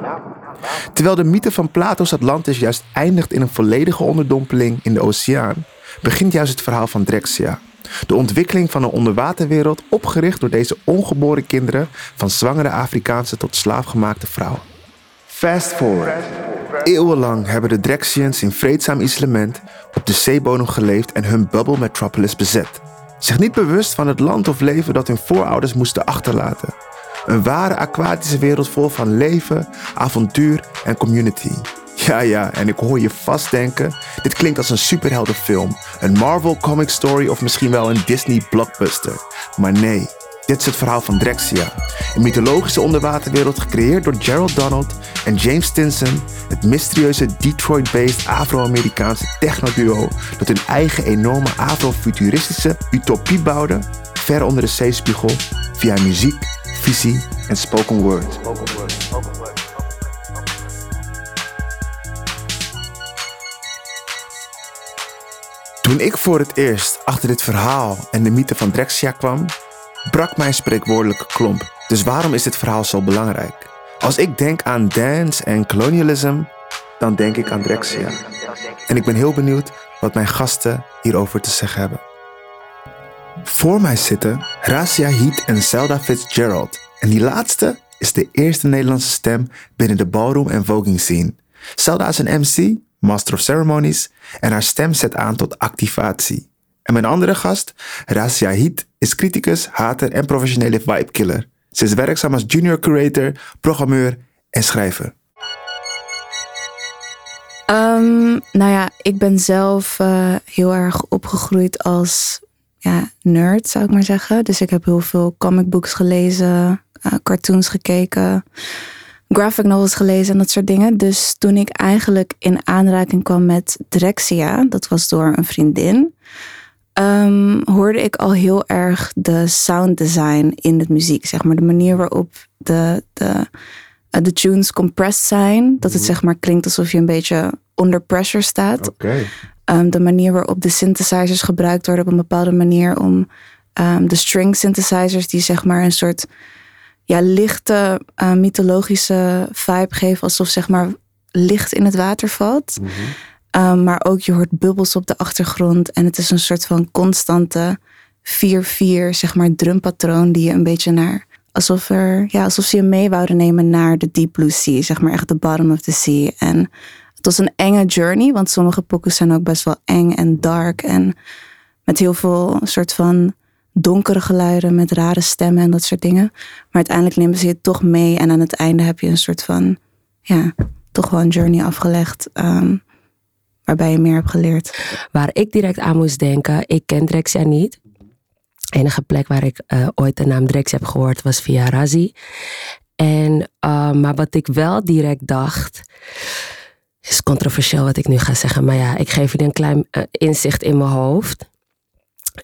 Terwijl de mythe van Plato's Atlantis juist eindigt in een volledige onderdompeling in de oceaan, begint juist het verhaal van Drexia. De ontwikkeling van een onderwaterwereld opgericht door deze ongeboren kinderen van zwangere Afrikaanse tot slaafgemaakte vrouwen. Fast forward. Eeuwenlang hebben de Drexians in vreedzaam isolement op de zeebodem geleefd en hun bubble metropolis bezet. Zich niet bewust van het land of leven dat hun voorouders moesten achterlaten. Een ware aquatische wereld vol van leven, avontuur en community. Ja, ja, en ik hoor je vast denken: dit klinkt als een superheldenfilm, een Marvel comic story of misschien wel een Disney blockbuster. Maar nee, dit is het verhaal van Drexia, een mythologische onderwaterwereld gecreëerd door Gerald Donald en James Stinson, het mysterieuze Detroit-based Afro-Amerikaanse technoduo dat hun eigen enorme afrofuturistische utopie bouwde, ver onder de zeespiegel, via muziek, visie en spoken word. Toen ik voor het eerst achter dit verhaal en de mythe van Drexia kwam, brak mijn spreekwoordelijke klomp. Dus waarom is dit verhaal zo belangrijk? Als ik denk aan dance en colonialism, dan denk ik aan Drexia. En ik ben heel benieuwd wat mijn gasten hierover te zeggen hebben. Voor mij zitten Razia Heat en Zelda Fitzgerald. En die laatste is de eerste Nederlandse stem binnen de ballroom en voging scene. Zelda is een MC, Master of Ceremonies, en haar stem zet aan tot activatie. En mijn andere gast, Razia Heat, is criticus, hater en professionele vibekiller. Ze is werkzaam als junior curator, programmeur en schrijver. Ehm, nou ja, ik ben zelf eh, heel erg opgegroeid als ja, nerd, zou ik maar zeggen. Dus ik heb heel veel comic books gelezen, eh, cartoons gekeken, graphic novels gelezen en dat soort dingen. Dus toen ik eigenlijk in aanraking kwam met Drexia, dat was door een vriendin, ehm, hoorde ik al heel erg de sound design in de muziek. Zeg maar de manier waarop de, de, eh, de tunes compressed zijn. Dat het zeg maar klinkt alsof je een beetje onder pressure staat. Um, de manier waarop de synthesizers gebruikt worden op een bepaalde manier om um, de string synthesizers die zeg maar een soort ja, lichte uh, mythologische vibe geven, alsof zeg maar licht in het water valt. Um, maar ook je hoort bubbels op de achtergrond en het is een soort van constante 4-4 zeg maar drumpatroon die je een beetje naar alsof er ja alsof ze je mee wouden nemen naar de deep blue sea, zeg maar echt de bottom of the sea en het was een enge journey, want sommige pokus zijn ook best wel eng en dark en met heel veel soort van donkere geluiden met rare stemmen en dat soort dingen. Maar uiteindelijk nemen ze je toch mee en aan het einde heb je een soort van, ja, toch wel een journey afgelegd ehm, waarbij je meer hebt geleerd. Waar ik direct aan moest denken, ik ken Drexia niet. De enige plek waar ik eh, ooit de naam Drexia heb gehoord was via Razi. En, uh, maar wat ik wel direct dacht, is controversieel wat ik nu ga zeggen, maar ja, ik geef je een klein uh, inzicht in mijn hoofd.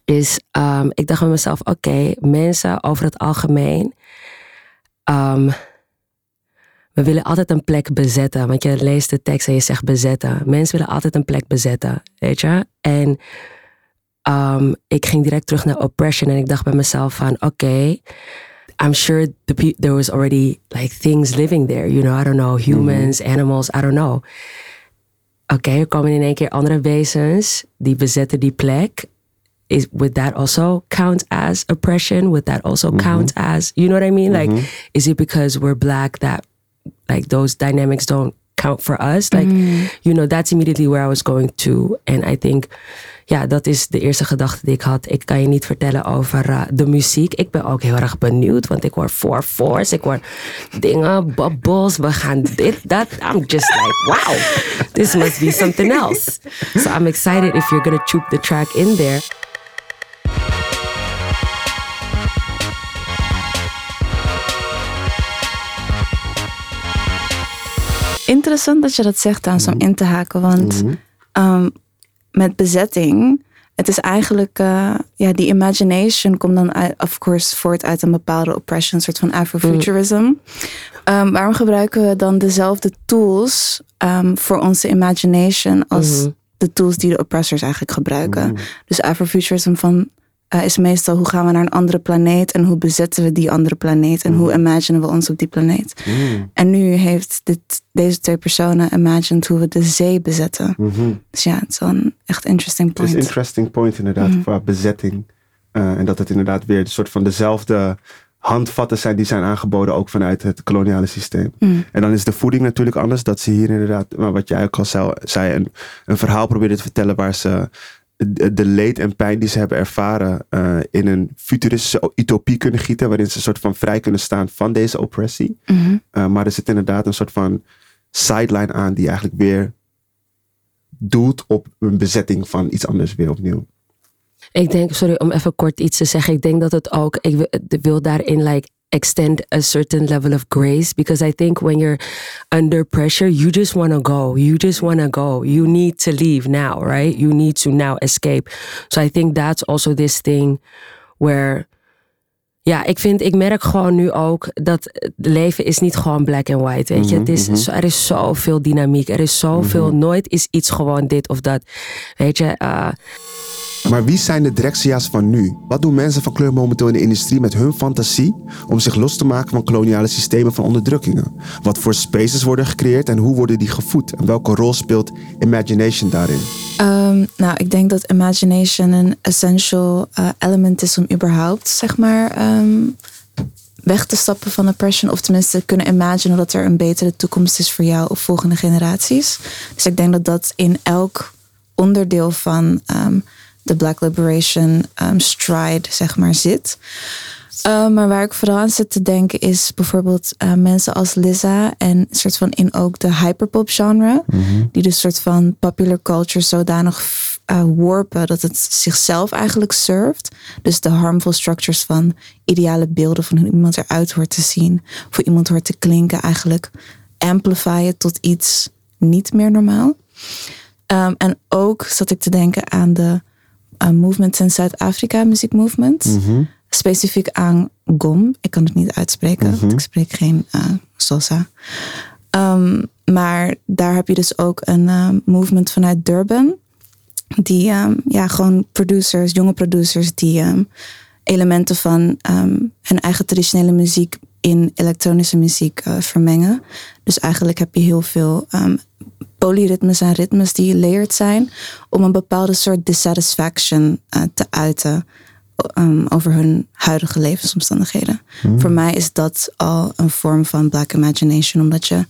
Is, um, ik dacht bij mezelf, oké, okay, mensen over het algemeen, um, we willen altijd een plek bezetten. Want je leest de tekst en je zegt bezetten. Mensen willen altijd een plek bezetten, weet je? En um, ik ging direct terug naar oppression en ik dacht bij mezelf van, oké, okay, I'm sure the there was already like things living there. You know, I don't know, humans, mm-hmm. animals, I don't know. Oké, okay, er komen in één keer andere wezens die bezetten die plek. Is would that also count as oppression? Would that also mm-hmm. count as you know what I mean? Mm-hmm. Like, is it because we're black that like those dynamics don't count for us? Like, Mm. you know, that's immediately where I was going to. And I think ja, dat is de eerste gedachte die ik had. Ik kan je niet vertellen over uh, de muziek. Ik ben ook heel erg benieuwd, want ik hoor 4-4's, ik hoor dingen, bubbles, we gaan dit, dat. I'm just like, wow, this must be something else. So I'm excited if you're gonna choop the track in there. Interessant dat je dat zegt, aan om in te haken. Want um, met bezetting Het is eigenlijk, eh, ja, die imagination komt dan uit, of course voort uit een bepaalde oppression, een soort van Afrofuturism. Ehm, waarom gebruiken we dan dezelfde tools ehm, voor onze imagination als Mhm. de tools die de oppressors eigenlijk gebruiken? Dus Afrofuturism van, eh, is meestal hoe gaan we naar een andere planeet en hoe bezetten we die andere planeet en hoe imaginen we ons op die planeet? Mm. En nu heeft dit, deze twee personen imagined hoe we de zee bezetten. Mhm. Dus ja, het is wel een echt interesting Het is point. een interesting point inderdaad Mhm. qua bezetting. Eh, en dat het inderdaad weer een soort van dezelfde handvatten zijn die zijn aangeboden ook vanuit het koloniale systeem. Mm. En dan is de voeding natuurlijk anders. Dat ze hier inderdaad, maar wat jij ook al zei, zei een, een verhaal proberen te vertellen waar ze de, de leed en pijn die ze hebben ervaren eh, in een futuristische utopie kunnen gieten. Waarin ze een soort van vrij kunnen staan van deze oppressie. Mhm. Uh, maar er zit inderdaad een soort van sideline aan die eigenlijk weer doelt op een bezetting van iets anders weer opnieuw. Ik denk, sorry om even kort iets te zeggen. Ik denk dat het ook, ik wil- wil daarin like extend a certain level of grace because I think when you're under pressure, you just want to go. You just want to go. You need to leave now, right? You need to now escape. So I think that's also this thing where ja, ik vind, ik merk gewoon nu ook dat het leven is niet gewoon black and white, weet je. Mhm, het is, mhm. er is zoveel dynamiek, er is zoveel, nooit is iets gewoon dit of dat. Weet je, eh, Maar wie zijn de Drexia's van nu? Wat doen mensen van kleur momenteel in de industrie met hun fantasie om zich los te maken van koloniale systemen van onderdrukkingen? Wat voor spaces worden gecreëerd en hoe worden die gevoed? En welke rol speelt imagination daarin? Ehm, nou, ik denk dat imagination een essential eh, element is om überhaupt, zeg maar, ehm, weg te stappen van oppression. Of tenminste kunnen imaginen dat er een betere toekomst is voor jou of volgende generaties. Dus ik denk dat dat in elk onderdeel van ehm, de Black Liberation ehm, stride, zeg maar, zit. Uh, maar waar ik vooral aan zit te denken is bijvoorbeeld uh, mensen als Lizza en soort van in ook de hyperpop genre. Die dus soort van popular culture zodanig uh, warpen dat het zichzelf eigenlijk serft. Dus de harmful structures van ideale beelden van hoe iemand eruit hoort te zien. Of hoe iemand hoort te klinken eigenlijk amplifyen tot iets niet meer normaal. Um, en ook zat ik te denken aan de movements in Zuid-Afrika, muziekmovements. Mm-hmm. Specifiek aan GOM. Ik kan het niet uitspreken, Mhm. want ik spreek geen uh, Sosa. Um, maar daar heb je dus ook een uh, movement vanuit Durban. Die um, ja, gewoon producers, jonge producers, die um, elementen van hun eigen traditionele muziek in elektronische muziek uh, vermengen. Dus eigenlijk heb je heel veel polyritmes en ritmes die layered zijn om een bepaalde soort dissatisfaction uh, te uiten um, over hun huidige levensomstandigheden. Hmm. Voor mij is dat al een vorm van black imagination, omdat je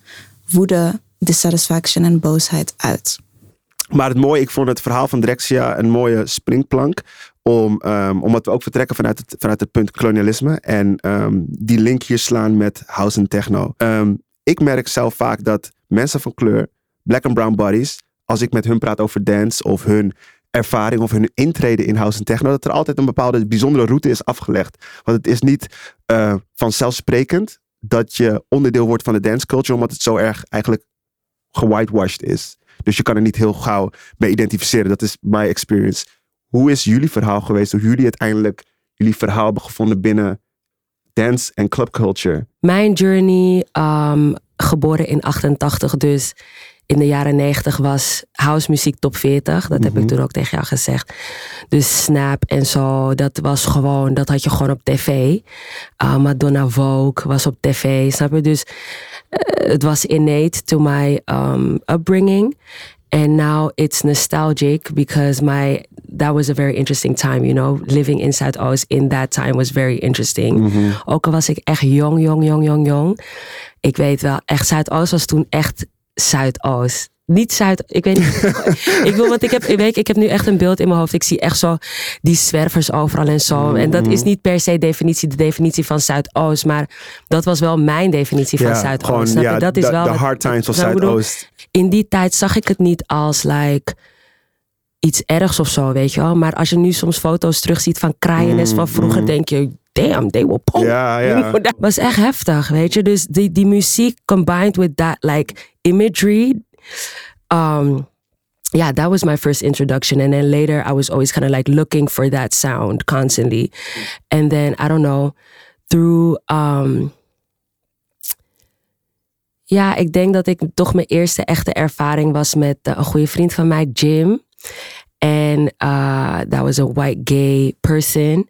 woede, dissatisfaction en boosheid uit. Maar het mooie, ik vond het verhaal van Drexia een mooie springplank. Om, um, omdat we ook vertrekken vanuit het, vanuit het punt kolonialisme. En um, die link hier slaan met house en techno. Um, ik merk zelf vaak dat mensen van kleur, black and brown bodies, als ik met hun praat over dance of hun ervaring of hun intrede in house en techno, dat er altijd een bepaalde bijzondere route is afgelegd. Want het is niet uh, vanzelfsprekend dat je onderdeel wordt van de dance culture, omdat het zo erg eigenlijk gewhitewashed is. Dus je kan er niet heel gauw mee identificeren. Dat is my experience. Hoe is jullie verhaal geweest? Hoe jullie uiteindelijk jullie verhaal hebben gevonden binnen dance en club culture? Mijn journey, um, geboren in 88, dus in de jaren 90 was house muziek top 40. Dat Mhm. heb ik toen ook tegen jou gezegd. Dus Snap en zo, dat was gewoon, dat had je gewoon op tv. Uh, Madonna Vogue was op tv, snap je? Dus uh, het was innate to my um, upbringing. And now it's nostalgic because my that was a very interesting time, you know. Living in Zuidoost in that time was very interesting. Mhm. Ook al was ik echt jong, jong, jong, jong, jong. Ik weet wel, echt Zuidoost was toen echt Zuidoost. Niet Zuid, ik weet niet. *laughs* ik wil, want ik heb, ik weet, ik heb nu echt een beeld in mijn hoofd. Ik zie echt zo die zwervers overal en zo. En dat is niet per se definitie, de definitie van Zuidoost, maar dat was wel mijn definitie van Ja, Zuidoost. gewoon, snap je? ja, dat is de- wel de hard times van bedoel? Zuidoost. In die tijd zag ik het niet als like iets ergs of zo, weet je wel. Maar als je nu soms foto's terugziet van kraaienest Mm, van vroeger, mm. denk je, damn, they were poor. Ja, ja. *laughs* Dat was echt heftig, weet je. Dus die, die muziek combined with that like imagery, um, yeah, that was my first introduction. And then later, I was always kind of like looking for that sound constantly. And then I don't know, through um, ja, ik denk dat ik toch mijn eerste echte ervaring was met eh, een goede vriend van mij, Jim. And uh, that was a white gay person.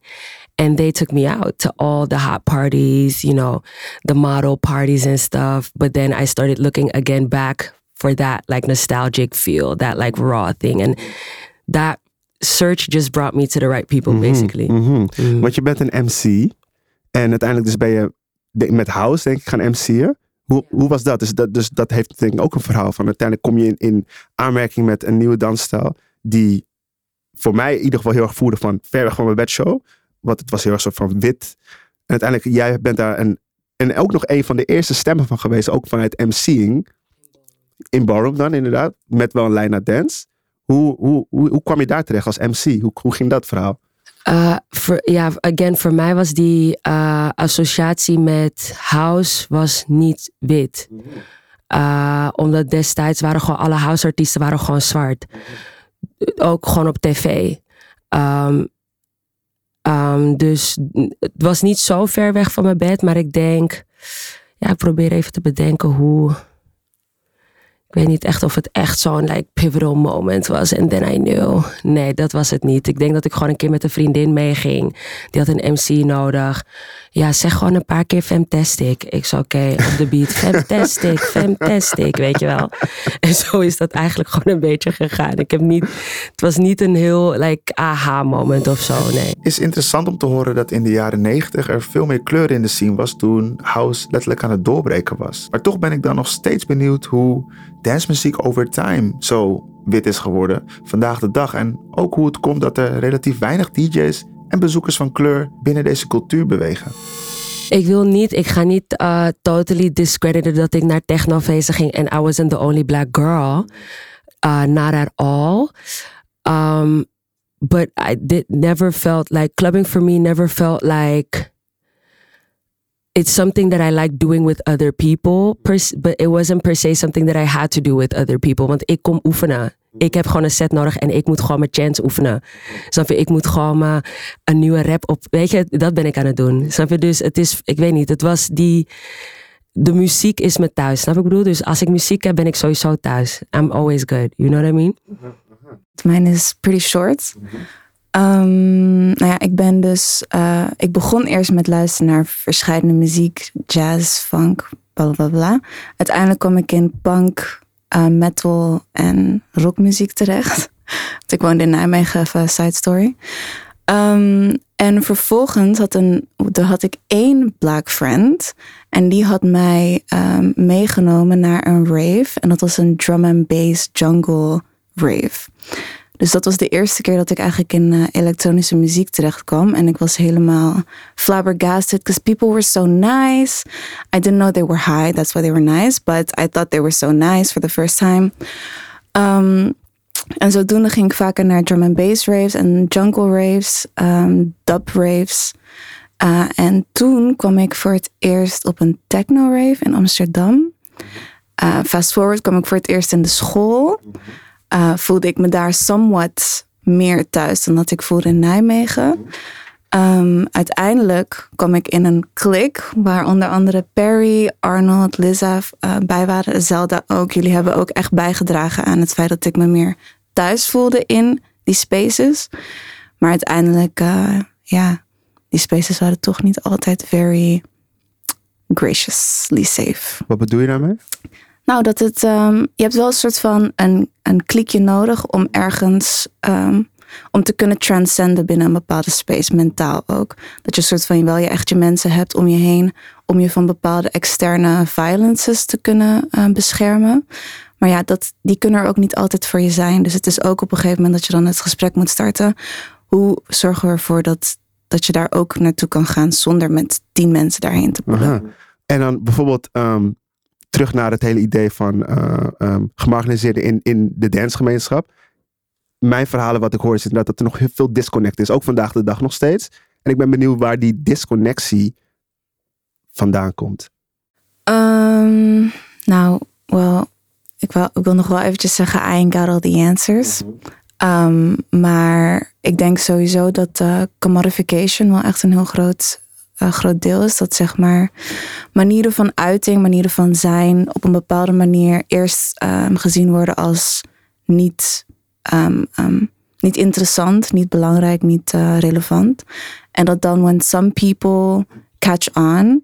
And they took me out to all the hot parties, you know, the model parties and stuff. But then I started looking again back for that like nostalgic feel, that like raw thing. And that search just brought me to the right people, basically. Mhm. Want je bent een MC. En uiteindelijk dus ben je de- met House, denk ik, gaan MC'en. Hoe, hoe was dat? Dus, dat? dus dat heeft denk ik ook een verhaal van. Uiteindelijk kom je in, in aanmerking met een nieuwe dansstijl. Die voor mij in ieder geval heel erg voerde van ver weg van mijn bedshow. Want het was heel erg soort van wit. En uiteindelijk, jij bent daar een, en ook nog een van de eerste stemmen van geweest. Ook vanuit MC'ing. In Ballroom dan inderdaad. Met wel een lijn naar dance. Hoe, hoe, hoe, hoe kwam je daar terecht als MC? Hoe, hoe ging dat verhaal? Voor, ja, again, voor mij was die uh, associatie met house was niet wit. Uh, omdat destijds waren gewoon alle houseartiesten waren gewoon zwart. Ook gewoon op tv. Um, um, dus het was niet zo ver weg van mijn bed, maar ik denk, ja, ik probeer even te bedenken hoe. Ik weet niet echt of het echt zo'n like, pivotal moment was. En then I knew. Nee, dat was het niet. Ik denk dat ik gewoon een keer met een vriendin meeging. Die had een MC nodig. Ja, zeg gewoon een paar keer Fantastic. Ik zei oké, op de beat. *laughs* Fantastic, Fantastic, weet je wel. En zo is dat eigenlijk gewoon een beetje gegaan. Ik heb niet, het was niet een heel like, aha moment of zo, nee. is interessant om te horen dat in de jaren 90 er veel meer kleur in de scene was toen house letterlijk aan het doorbreken was. Maar toch ben ik dan nog steeds benieuwd hoe dancemuziek over time zo wit is geworden vandaag de dag. En ook hoe het komt dat er relatief weinig DJ's en bezoekers van kleur binnen deze cultuur bewegen. Ik wil niet, ik ga niet uh, totally discrediten dat ik naar technofeesten ging en I wasn't the only black girl. Uh, not at all. Um, but I never felt like clubbing for me never felt like it's something that I like doing with other people, but it wasn't per se something that I had to do with other people. Want ik kom oefenen. Ik heb gewoon een set nodig en ik moet gewoon mijn chance oefenen. Snap je? Ik moet gewoon maar een nieuwe rap op. Weet je, dat ben ik aan het doen. Snap je? Dus het is, ik weet niet, het was die. De muziek is me thuis. Snap je ik bedoel? Dus als ik muziek heb, ben ik sowieso thuis. I'm always good. You know what I mean? Mine is pretty short. Ehm, nou ja, ik ben dus. eh, ik begon eerst met luisteren naar verschillende muziek, jazz, funk, bla bla bla. Uiteindelijk kwam ik in punk, eh, metal en rockmuziek terecht. *laughs* Want ik woonde in Nijmegen, even side story. Ehm, en vervolgens had, een, had ik één black friend. En die had mij ehm, meegenomen naar een rave. En dat was een drum and bass jungle rave. Dus dat was de eerste keer dat ik eigenlijk in eh, elektronische muziek terecht kwam. En ik was helemaal flabbergasted because people were so nice. I didn't know they were high, that's why they were nice. But I thought they were so nice for the first time. Um, en zodoende ging ik vaker naar drum and bass raves en jungle raves, um, dub raves. Uh, en toen kwam ik voor het eerst op een techno rave in Amsterdam. Uh, fast forward kwam ik voor het eerst in de school. Uh, voelde ik me daar somewhat meer thuis dan dat ik voelde in Nijmegen. Um, uiteindelijk kwam ik in een klik waar onder andere Perry, Arnold, Lizza uh, bij waren. Zelda ook. Jullie hebben ook echt bijgedragen aan het feit dat ik me meer thuis voelde in die spaces. Maar uiteindelijk, uh, ja, die spaces waren toch niet altijd very graciously safe. Wat bedoel je daarmee? Nou, dat het. Um, je hebt wel een soort van een, een klikje nodig om ergens. Um, om te kunnen transcenden binnen een bepaalde space, mentaal ook. Dat je een soort van wel je echt je mensen hebt om je heen. Om je van bepaalde externe violences te kunnen uh, beschermen. Maar ja, dat, die kunnen er ook niet altijd voor je zijn. Dus het is ook op een gegeven moment dat je dan het gesprek moet starten. Hoe zorgen we ervoor dat, dat je daar ook naartoe kan gaan zonder met tien mensen daarheen te? Aha. En dan bijvoorbeeld um, terug naar het hele idee van uh, um, gemarginaliseerden in, in de dansgemeenschap. Mijn verhalen wat ik hoor is inderdaad dat er nog heel veel disconnect is. Ook vandaag de dag nog steeds. En ik ben benieuwd waar die disconnectie vandaan komt. Um, nou, wel, ik, wil, ik wil nog wel eventjes zeggen, I ain't got all the answers. Um, maar ik denk sowieso dat uh, commodification wel echt een heel groot, uh, groot deel is. Dat zeg maar manieren van uiting, manieren van zijn op een bepaalde manier eerst um, gezien worden als niet, um, niet interessant, niet belangrijk, niet uh, relevant. En dat dan when some people catch on,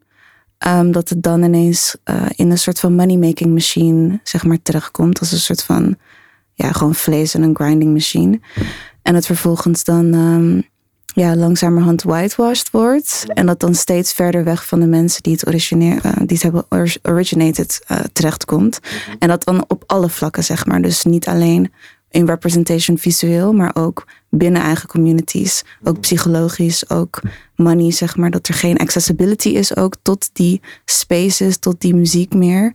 dat het dan ineens in een soort van money-making machine zeg maar terechtkomt. Als een soort van ja, gewoon vlees en een grinding machine. En het vervolgens dan ja, langzamerhand whitewashed wordt. En dat dan steeds verder weg van de mensen die het, origineer, uh, die het hebben originated uh, terechtkomt. En dat dan op alle vlakken, zeg maar. Dus niet alleen in representation visueel, maar ook binnen eigen communities. Ook psychologisch, ook money, zeg maar. Dat er geen accessibility is ook tot die spaces, tot die muziek meer.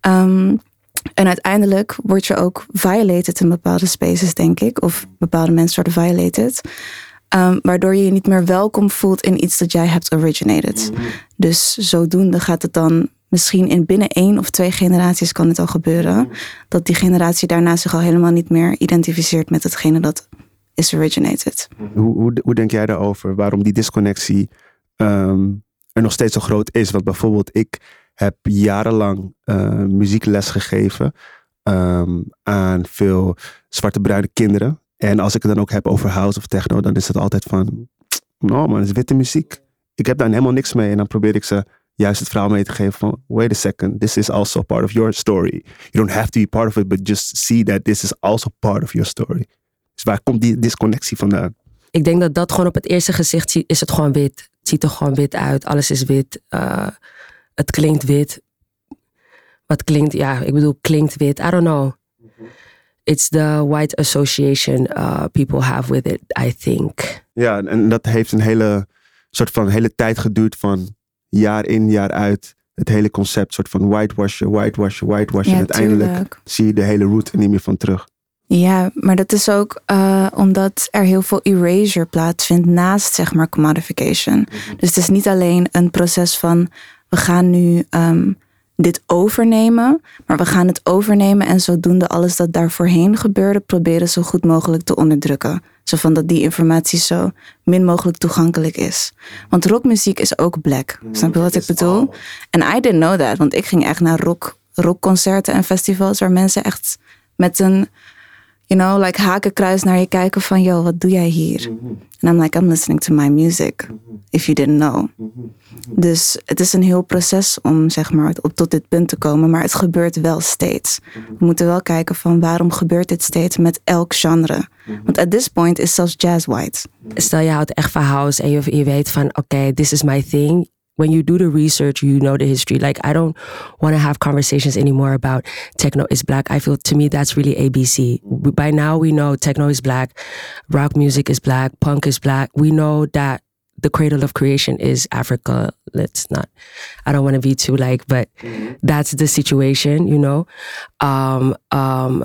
Um, en uiteindelijk word je ook violated in bepaalde spaces, denk ik. Of bepaalde mensen worden violated. Um, waardoor je je niet meer welkom voelt in iets dat jij hebt originated. Mm -hmm. Dus zodoende gaat het dan misschien in binnen één of twee generaties kan het al gebeuren. Mm -hmm. Dat die generatie daarna zich al helemaal niet meer identificeert met hetgene dat is originated. Hoe, hoe, hoe denk jij daarover? Waarom die disconnectie um, er nog steeds zo groot is? Want bijvoorbeeld ik heb jarenlang uh, muziekles gegeven um, aan veel zwarte bruine kinderen. En als ik het dan ook heb over house of techno, dan is het altijd van, *tsk* no man, het is witte muziek. Ik heb daar helemaal niks mee. En dan probeer ik ze juist het verhaal mee te geven van, wait a second, this is also part of your story. You don't have to be part of it, but just see that this is also part of your story. Dus waar komt die disconnectie vandaan? Ik denk dat dat gewoon op het eerste gezicht is het gewoon wit. Het ziet er gewoon wit uit. Alles is wit. Uh, het klinkt wit. Wat klinkt, ja, ik bedoel, klinkt wit. I don't know. It's the white association uh, people have with it, I think. Ja, en dat heeft een hele soort van hele tijd geduurd van jaar in, jaar uit. Het hele concept, soort van whitewashen, whitewashen, whitewashen. Ja, en uiteindelijk tuurlijk. zie je de hele route niet meer van terug. Ja, maar dat is ook uh, omdat er heel veel erasure plaatsvindt naast, zeg maar, commodification. Dus het is niet alleen een proces van we gaan nu um, dit overnemen, maar we gaan het overnemen en zodoende alles dat daar voorheen gebeurde, proberen zo goed mogelijk te onderdrukken. Zo van dat die informatie zo min mogelijk toegankelijk is. Want rockmuziek is ook black. Snap je wat ik bedoel? En I didn't know that, want ik ging echt naar rock, rockconcerten en festivals waar mensen echt met een you know, like hakenkruis naar je kijken van, yo, wat doe jij hier? En I'm like, I'm listening to my music, if you didn't know. Dus het is een heel proces om, zeg maar, op tot dit punt te komen, maar het gebeurt wel steeds. We moeten wel kijken van, waarom gebeurt dit steeds met elk genre? Want at this point is zelfs jazz white. Stel je houdt echt van house en je, je weet van, oké, okay, this is my thing when you do the research, you know the history. Like I don't want to have conversations anymore about techno is black. I feel to me that's really ABC. By now we know techno is black, rock music is black, punk is black. We know that the cradle of creation is Africa. Let's not. I don't want to be too like, but that's the situation, you know. Um, um,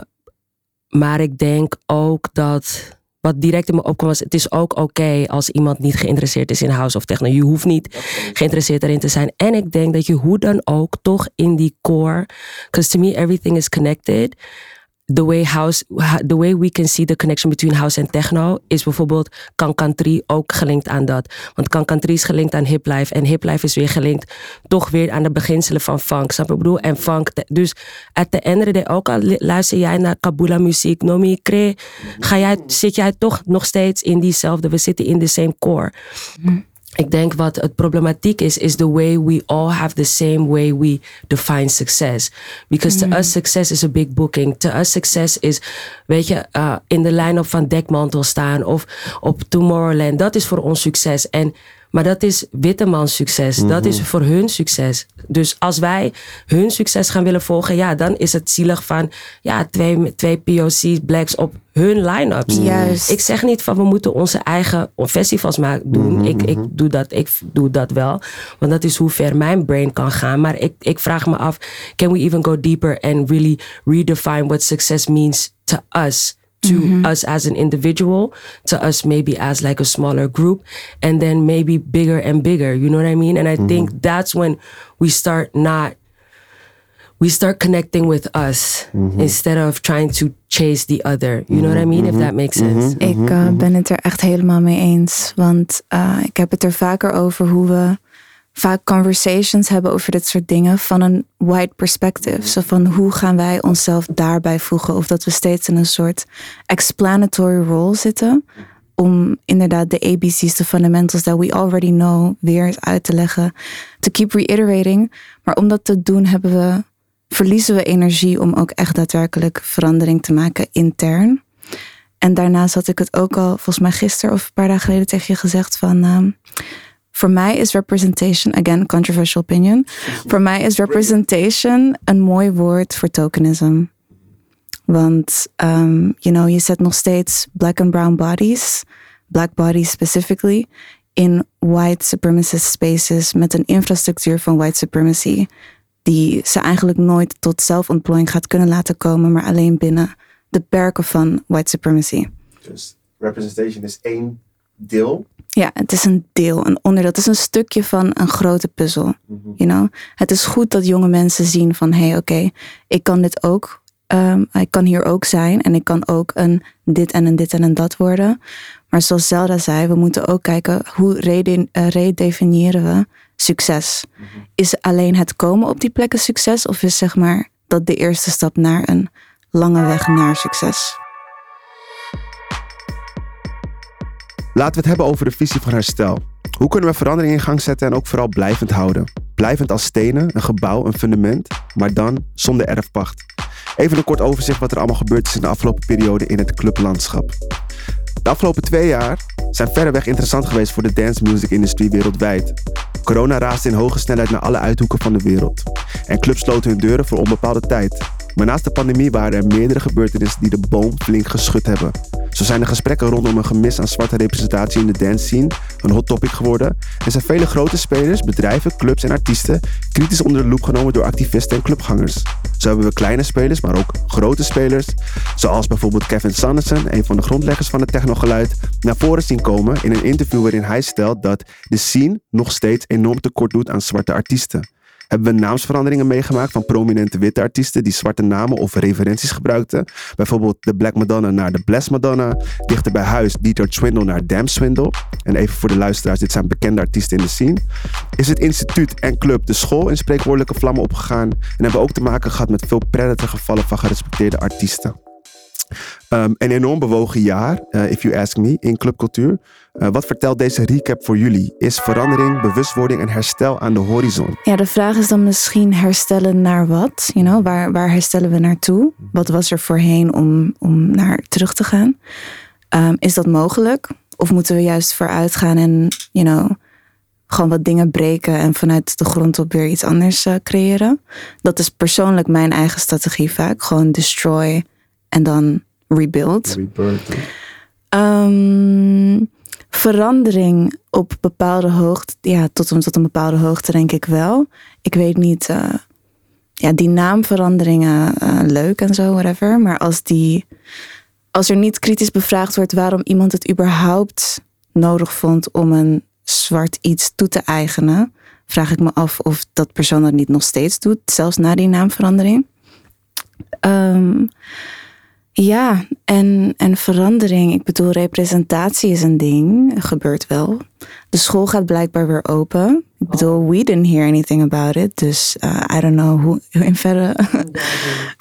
maar ik denk ook dat wat direct in me opkwam was, het is ook oké okay als iemand niet geïnteresseerd is in house of techno. Je hoeft niet geïnteresseerd erin te zijn. En ik denk dat je hoe dan ook toch in die core, because to me everything is connected. The way house, the way we can see the connection between house en techno is bijvoorbeeld Kankantri ook gelinkt aan dat. Want Kankantri is gelinkt aan hiplife en hiplife is weer gelinkt toch weer aan de beginselen van funk. Snap je ik bedoel? En funk. Dus at the end of the day, ook al luister jij naar Kabula muziek, Nomi Kre, ga jij, zit jij toch nog steeds in diezelfde, we zitten in de same core. Mm. Ik denk wat het problematiek is, is the way we all have the same way we define success. Because mm. to us success is a big booking. To us success is, weet je, uh, in de line-up van Dekmantel staan of op Tomorrowland. Dat is voor ons succes. En maar dat is Wittemans succes. Mm-hmm. Dat is voor hun succes. Dus als wij hun succes gaan willen volgen, ja, dan is het zielig van ja, twee, twee POC's, blacks op hun line-ups. Juist. Ik zeg niet van we moeten onze eigen festivals maken, doen. Mm-hmm. Ik, ik, doe dat, ik doe dat wel. Want dat is hoe ver mijn brain kan gaan. Maar ik, ik vraag me af, can we even go deeper and really redefine what success means to us? To mm-hmm. us as an individual, to us maybe as like a smaller group, and then maybe bigger and bigger. You know what I mean? And I mm-hmm. think that's when we start not we start connecting with us instead of trying to chase the other. You know what I mean? If that makes sense. Ik eh, ben het er echt helemaal mee eens. Want eh, ik heb het er vaker over hoe we vaak conversations hebben over dit soort dingen van een white perspective. Zo van hoe gaan wij onszelf daarbij voegen? Of dat we steeds in een soort explanatory role zitten. Om inderdaad de ABC's, de fundamentals that we already know, weer uit te leggen. To keep reiterating. Maar om dat te doen hebben we, verliezen we energie om ook echt daadwerkelijk verandering te maken intern. En daarnaast had ik het ook al, volgens mij gisteren of een paar dagen geleden tegen je gezegd van... ehm, voor mij is representation, again, controversial opinion. Voor mij is representation een mooi woord voor tokenism. Want, um, you know, je zet nog steeds black and brown bodies, black bodies specifically, in white supremacist spaces met een infrastructuur van white supremacy. Die ze eigenlijk nooit tot zelfontplooiing gaat kunnen laten komen, maar alleen binnen de perken van white supremacy. Dus representation is één deel. Ja, het is een deel, een onderdeel. Het is een stukje van een grote puzzel. You know? Het is goed dat jonge mensen zien van... hé, hey, oké, ik kan dit ook. ehm, ik kan hier ook zijn. En ik kan ook een dit en een dit en een dat worden. Maar zoals Zelda zei, we moeten ook kijken... hoe eh, redefiniëren we succes? Is alleen het komen op die plekken succes? Of is zeg maar dat de eerste stap naar een lange weg naar succes? Laten we het hebben over de visie van herstel. Hoe kunnen we verandering in gang zetten en ook vooral blijvend houden? Blijvend als stenen, een gebouw, een fundament, maar dan zonder erfpacht. Even een kort overzicht wat er allemaal gebeurd is in de afgelopen periode in het clublandschap. De afgelopen twee jaar zijn verreweg interessant geweest voor de dance music industrie wereldwijd. Corona raasde in hoge snelheid naar alle uithoeken van de wereld. En clubs sloten hun deuren voor onbepaalde tijd. Maar naast de pandemie waren er meerdere gebeurtenissen die de boom flink geschud hebben. Zo zijn de gesprekken rondom een gemis aan zwarte representatie in de dance scene een hot topic geworden. En zijn vele grote spelers, bedrijven, clubs en artiesten kritisch onder de loep genomen door activisten en clubgangers. Zo hebben we kleine spelers, maar ook grote spelers, zoals bijvoorbeeld Kevin Sanderson, een van de grondleggers van het technogeluid, naar voren zien komen in een interview waarin hij stelt dat de scene nog steeds enorm tekort doet aan zwarte artiesten. Hebben we naamsveranderingen meegemaakt van prominente witte artiesten die zwarte namen of referenties gebruikten. Bijvoorbeeld de Black Madonna naar de Bless Madonna. Dichter bij huis Dieter Swindle naar Damn Swindle. En even voor de luisteraars, dit zijn bekende artiesten in de scene. Is het instituut en club de school in spreekwoordelijke vlammen opgegaan. En hebben ook te maken gehad met veel predator gevallen van gerespecteerde artiesten. Um, een enorm bewogen jaar, eh, if you ask me, in clubcultuur. Eh, wat vertelt deze recap voor jullie? Is verandering, bewustwording en herstel aan de horizon? Ja, de vraag is dan misschien herstellen naar wat? You know, waar, waar herstellen we naartoe? Wat was er voorheen om, om naar terug te gaan? Ehm, is dat mogelijk? Of moeten we juist vooruit gaan en, you know, gewoon wat dingen breken en vanuit de grond op weer iets anders eh, creëren? Dat is persoonlijk mijn eigen strategie vaak. Gewoon destroy en dan rebuild. Ehm, verandering op bepaalde hoogte, ja, tot een, tot een bepaalde hoogte denk ik wel. Ik weet niet, eh, ja, die naamveranderingen eh, leuk en zo, whatever. Maar als die, als er niet kritisch bevraagd wordt waarom iemand het überhaupt nodig vond om een zwart iets toe te eigenen, vraag ik me af of dat persoon dat niet nog steeds doet, zelfs na die naamverandering. Ehm, ja, en, en verandering. Ik bedoel, representatie is een ding. gebeurt wel. De school gaat blijkbaar weer open. Ik bedoel, we didn't hear anything about it. Dus uh, I don't know hoe in verre. *laughs*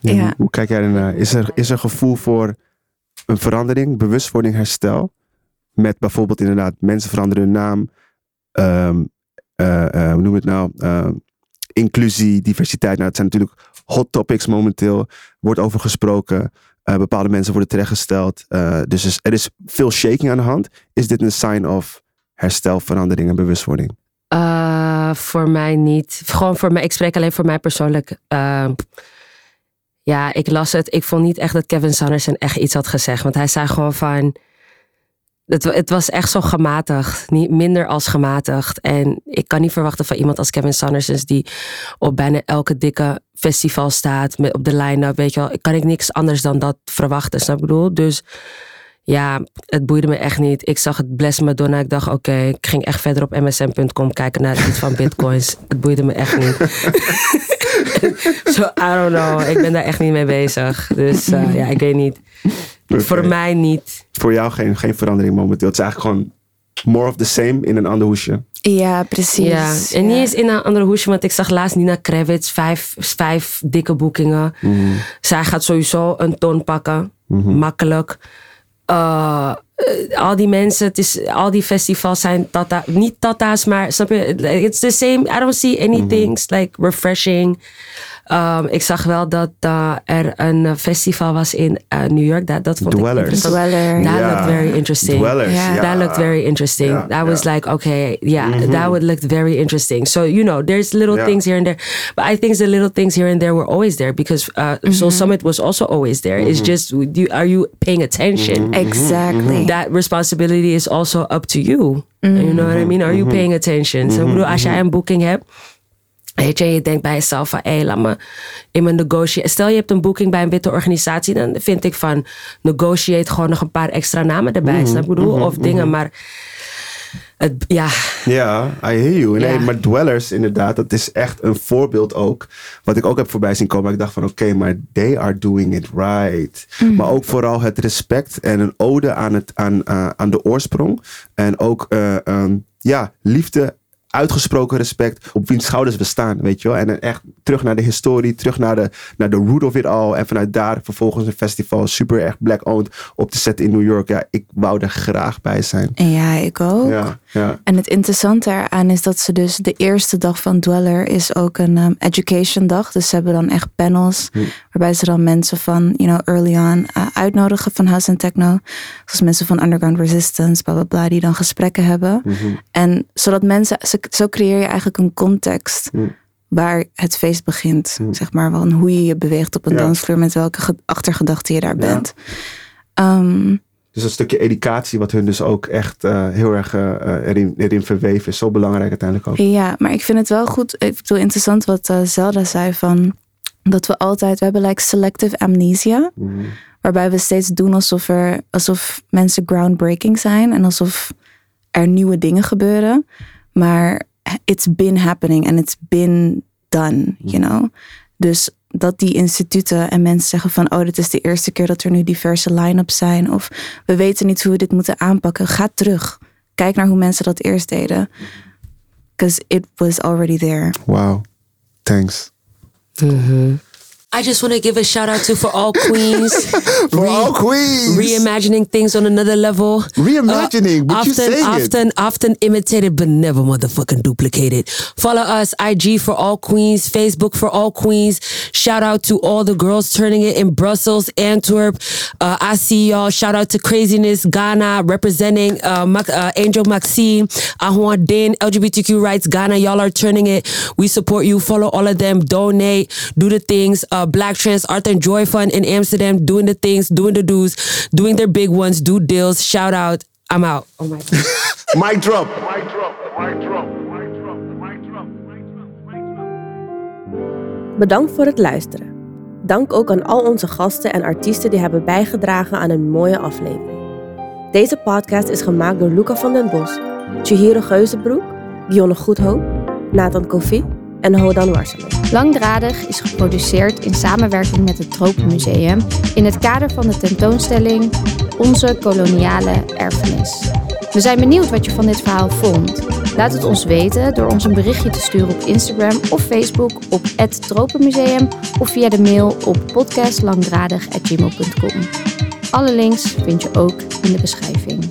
Ja, ja. Hoe, hoe kijk jij ernaar? Is er, is er gevoel voor een verandering, bewustwording, herstel? Met bijvoorbeeld inderdaad mensen veranderen hun naam. ehm, eh, eh, hoe noem je het nou? Ehm, inclusie, diversiteit. Nou, het zijn natuurlijk hot topics momenteel. Wordt over gesproken. Eh, bepaalde mensen worden terechtgesteld. Eh, dus er is, er is veel shaking aan de hand. Is dit een sign of herstel, verandering en bewustwording? Uh, voor mij niet. Gewoon voor mij. Ik spreek alleen voor mij persoonlijk. Uh, ja, ik las het. Ik vond niet echt dat Kevin Sanderson echt iets had gezegd. Want hij zei gewoon van. Het, het was echt zo gematigd. Niet minder als gematigd. En ik kan niet verwachten van iemand als Kevin Sanderson. die op bijna elke dikke festival staat. Met, op de line-up. Weet je wel. Kan ik niks anders dan dat verwachten. Snap ik bedoel? Dus ja, het boeide me echt niet. Ik zag het Bless Madonna. Ik dacht, oké, ik ging echt verder op msn.com kijken naar iets van bitcoins. *laughs* het boeide me echt niet. *laughs* so, I don't know. Ik ben daar echt niet mee bezig. Dus eh, ja, ik weet niet. Voor mij niet. Voor jou geen, geen verandering momenteel. Het is eigenlijk gewoon more of the same in een ander hoesje. Ja, precies. Ja, en niet eens in een andere hoesje, want ik zag laatst Nina Kravitz, vijf, vijf dikke boekingen. Zij gaat sowieso een ton pakken, makkelijk. Uh, eh, al die mensen, het is, al die festivals zijn tata, niet tata's, maar snap je? It's the same. I don't see anything like refreshing. Um, ik zag wel dat uh, er een festival was in uh, New York. Dat, dat vond Dwellers. ik interessant. Dweller. That looked very interesting. Dwellers, ja. That looked very interesting. Ja, that was like, okay, yeah, that would look very interesting. So, you know, there's little things here and there. But I think the little things here and there were always there because uh, Soul Summit was also always there. It's just, you, are you paying attention? Exactly. That responsibility is also up to you. You know what I mean? Are you paying attention? So, ik bedoel, als jij een boeking hebt, weet je, je denkt bij jezelf van, hé, laat me in mijn negotiate. Stel je hebt een boeking bij een witte organisatie, dan vind ik van, negotiate gewoon nog een paar extra namen erbij. Ik bedoel? Of dingen, maar het, ja, Ja, I hear you. Nee, Ja. maar Dwellers inderdaad, dat is echt een voorbeeld ook. Wat ik ook heb voorbij zien komen. Ik dacht van oké, maar they are doing it right. Maar ook vooral het respect en een ode aan, het, aan, eh, aan de oorsprong. En ook eh, ehm, ja, liefde, uitgesproken respect op wiens schouders we staan, weet je wel. En echt terug naar de historie, terug naar de, naar de root of it all. En vanuit daar vervolgens een festival super erg black-owned op te zetten in New York. Ja, ik wou er graag bij zijn. En ja, ik ook. Ja, ja. En het interessante eraan is dat ze dus de eerste dag van Dweller is ook een um, education dag. Dus ze hebben dan echt panels waarbij ze dan mensen van, you know, early on uh, uitnodigen van House and Techno. Zoals mensen van Underground Resistance, bla bla bla, die dan gesprekken hebben. En zodat mensen, zo, zo creëer je eigenlijk een context waar het feest begint. Zeg maar, van hoe je je beweegt op een Ja. dansvloer, met welke ge- achtergedachte je daar bent. Ehm, Dus een stukje educatie, wat hun dus ook echt eh, heel erg eh, eh, erin, erin verweven is. Zo belangrijk uiteindelijk ook. Ja, maar ik vind het wel goed. Ik bedoel, interessant wat Zelda zei van dat we altijd, we hebben like selective amnesia. Waarbij we steeds doen alsof er, alsof mensen groundbreaking zijn en alsof er nieuwe dingen gebeuren. Maar it's been happening and it's been done, you know. Dus dat die instituten en mensen zeggen van, oh, dit is de eerste keer dat er nu diverse line-ups zijn. Of we weten niet hoe we dit moeten aanpakken. Ga terug. Kijk naar hoe mensen dat eerst deden. Because it was already there. Wow. Thanks. I just want to give a shout out to For All Queens. *laughs* For all queens. Reimagining things on another level. Reimagining, but you often, it. often, often imitated, but never motherfucking duplicated. Follow us, IG for all queens, Facebook for all queens. Shout out to all the girls turning it in Brussels, Antwerp. Uh, I see y'all. Shout out to Craziness Ghana representing uh, Mac- uh, Angel Maxine, Ahwan Din, LGBTQ rights Ghana. Y'all are turning it. We support you. Follow all of them. Donate. Do the things. Uh, Black Trans Art and Joy Fund in Amsterdam. Doing the things. Doing the do's. Doing their big ones. Do deals. Shout out. I'm out. Oh my God. *laughs* Mic drop. Bedankt voor het luisteren. Dank ook aan al onze gasten en artiesten die hebben bijgedragen aan een mooie aflevering. Deze podcast is gemaakt door Luca van den Bos, Chihiro Geuzenbroek, Dionne Goedhoop, Nathan Kofi en Hodan Warselen. Langdradig is geproduceerd in samenwerking met het Tropenmuseum in het kader van de tentoonstelling Onze koloniale erfenis. We zijn benieuwd wat je van dit verhaal vond. Laat het ons weten door ons een berichtje te sturen op Instagram of Facebook op het Tropenmuseum of via de mail op podcastlangdradig.gmail.com. Alle links vind je ook in de beschrijving.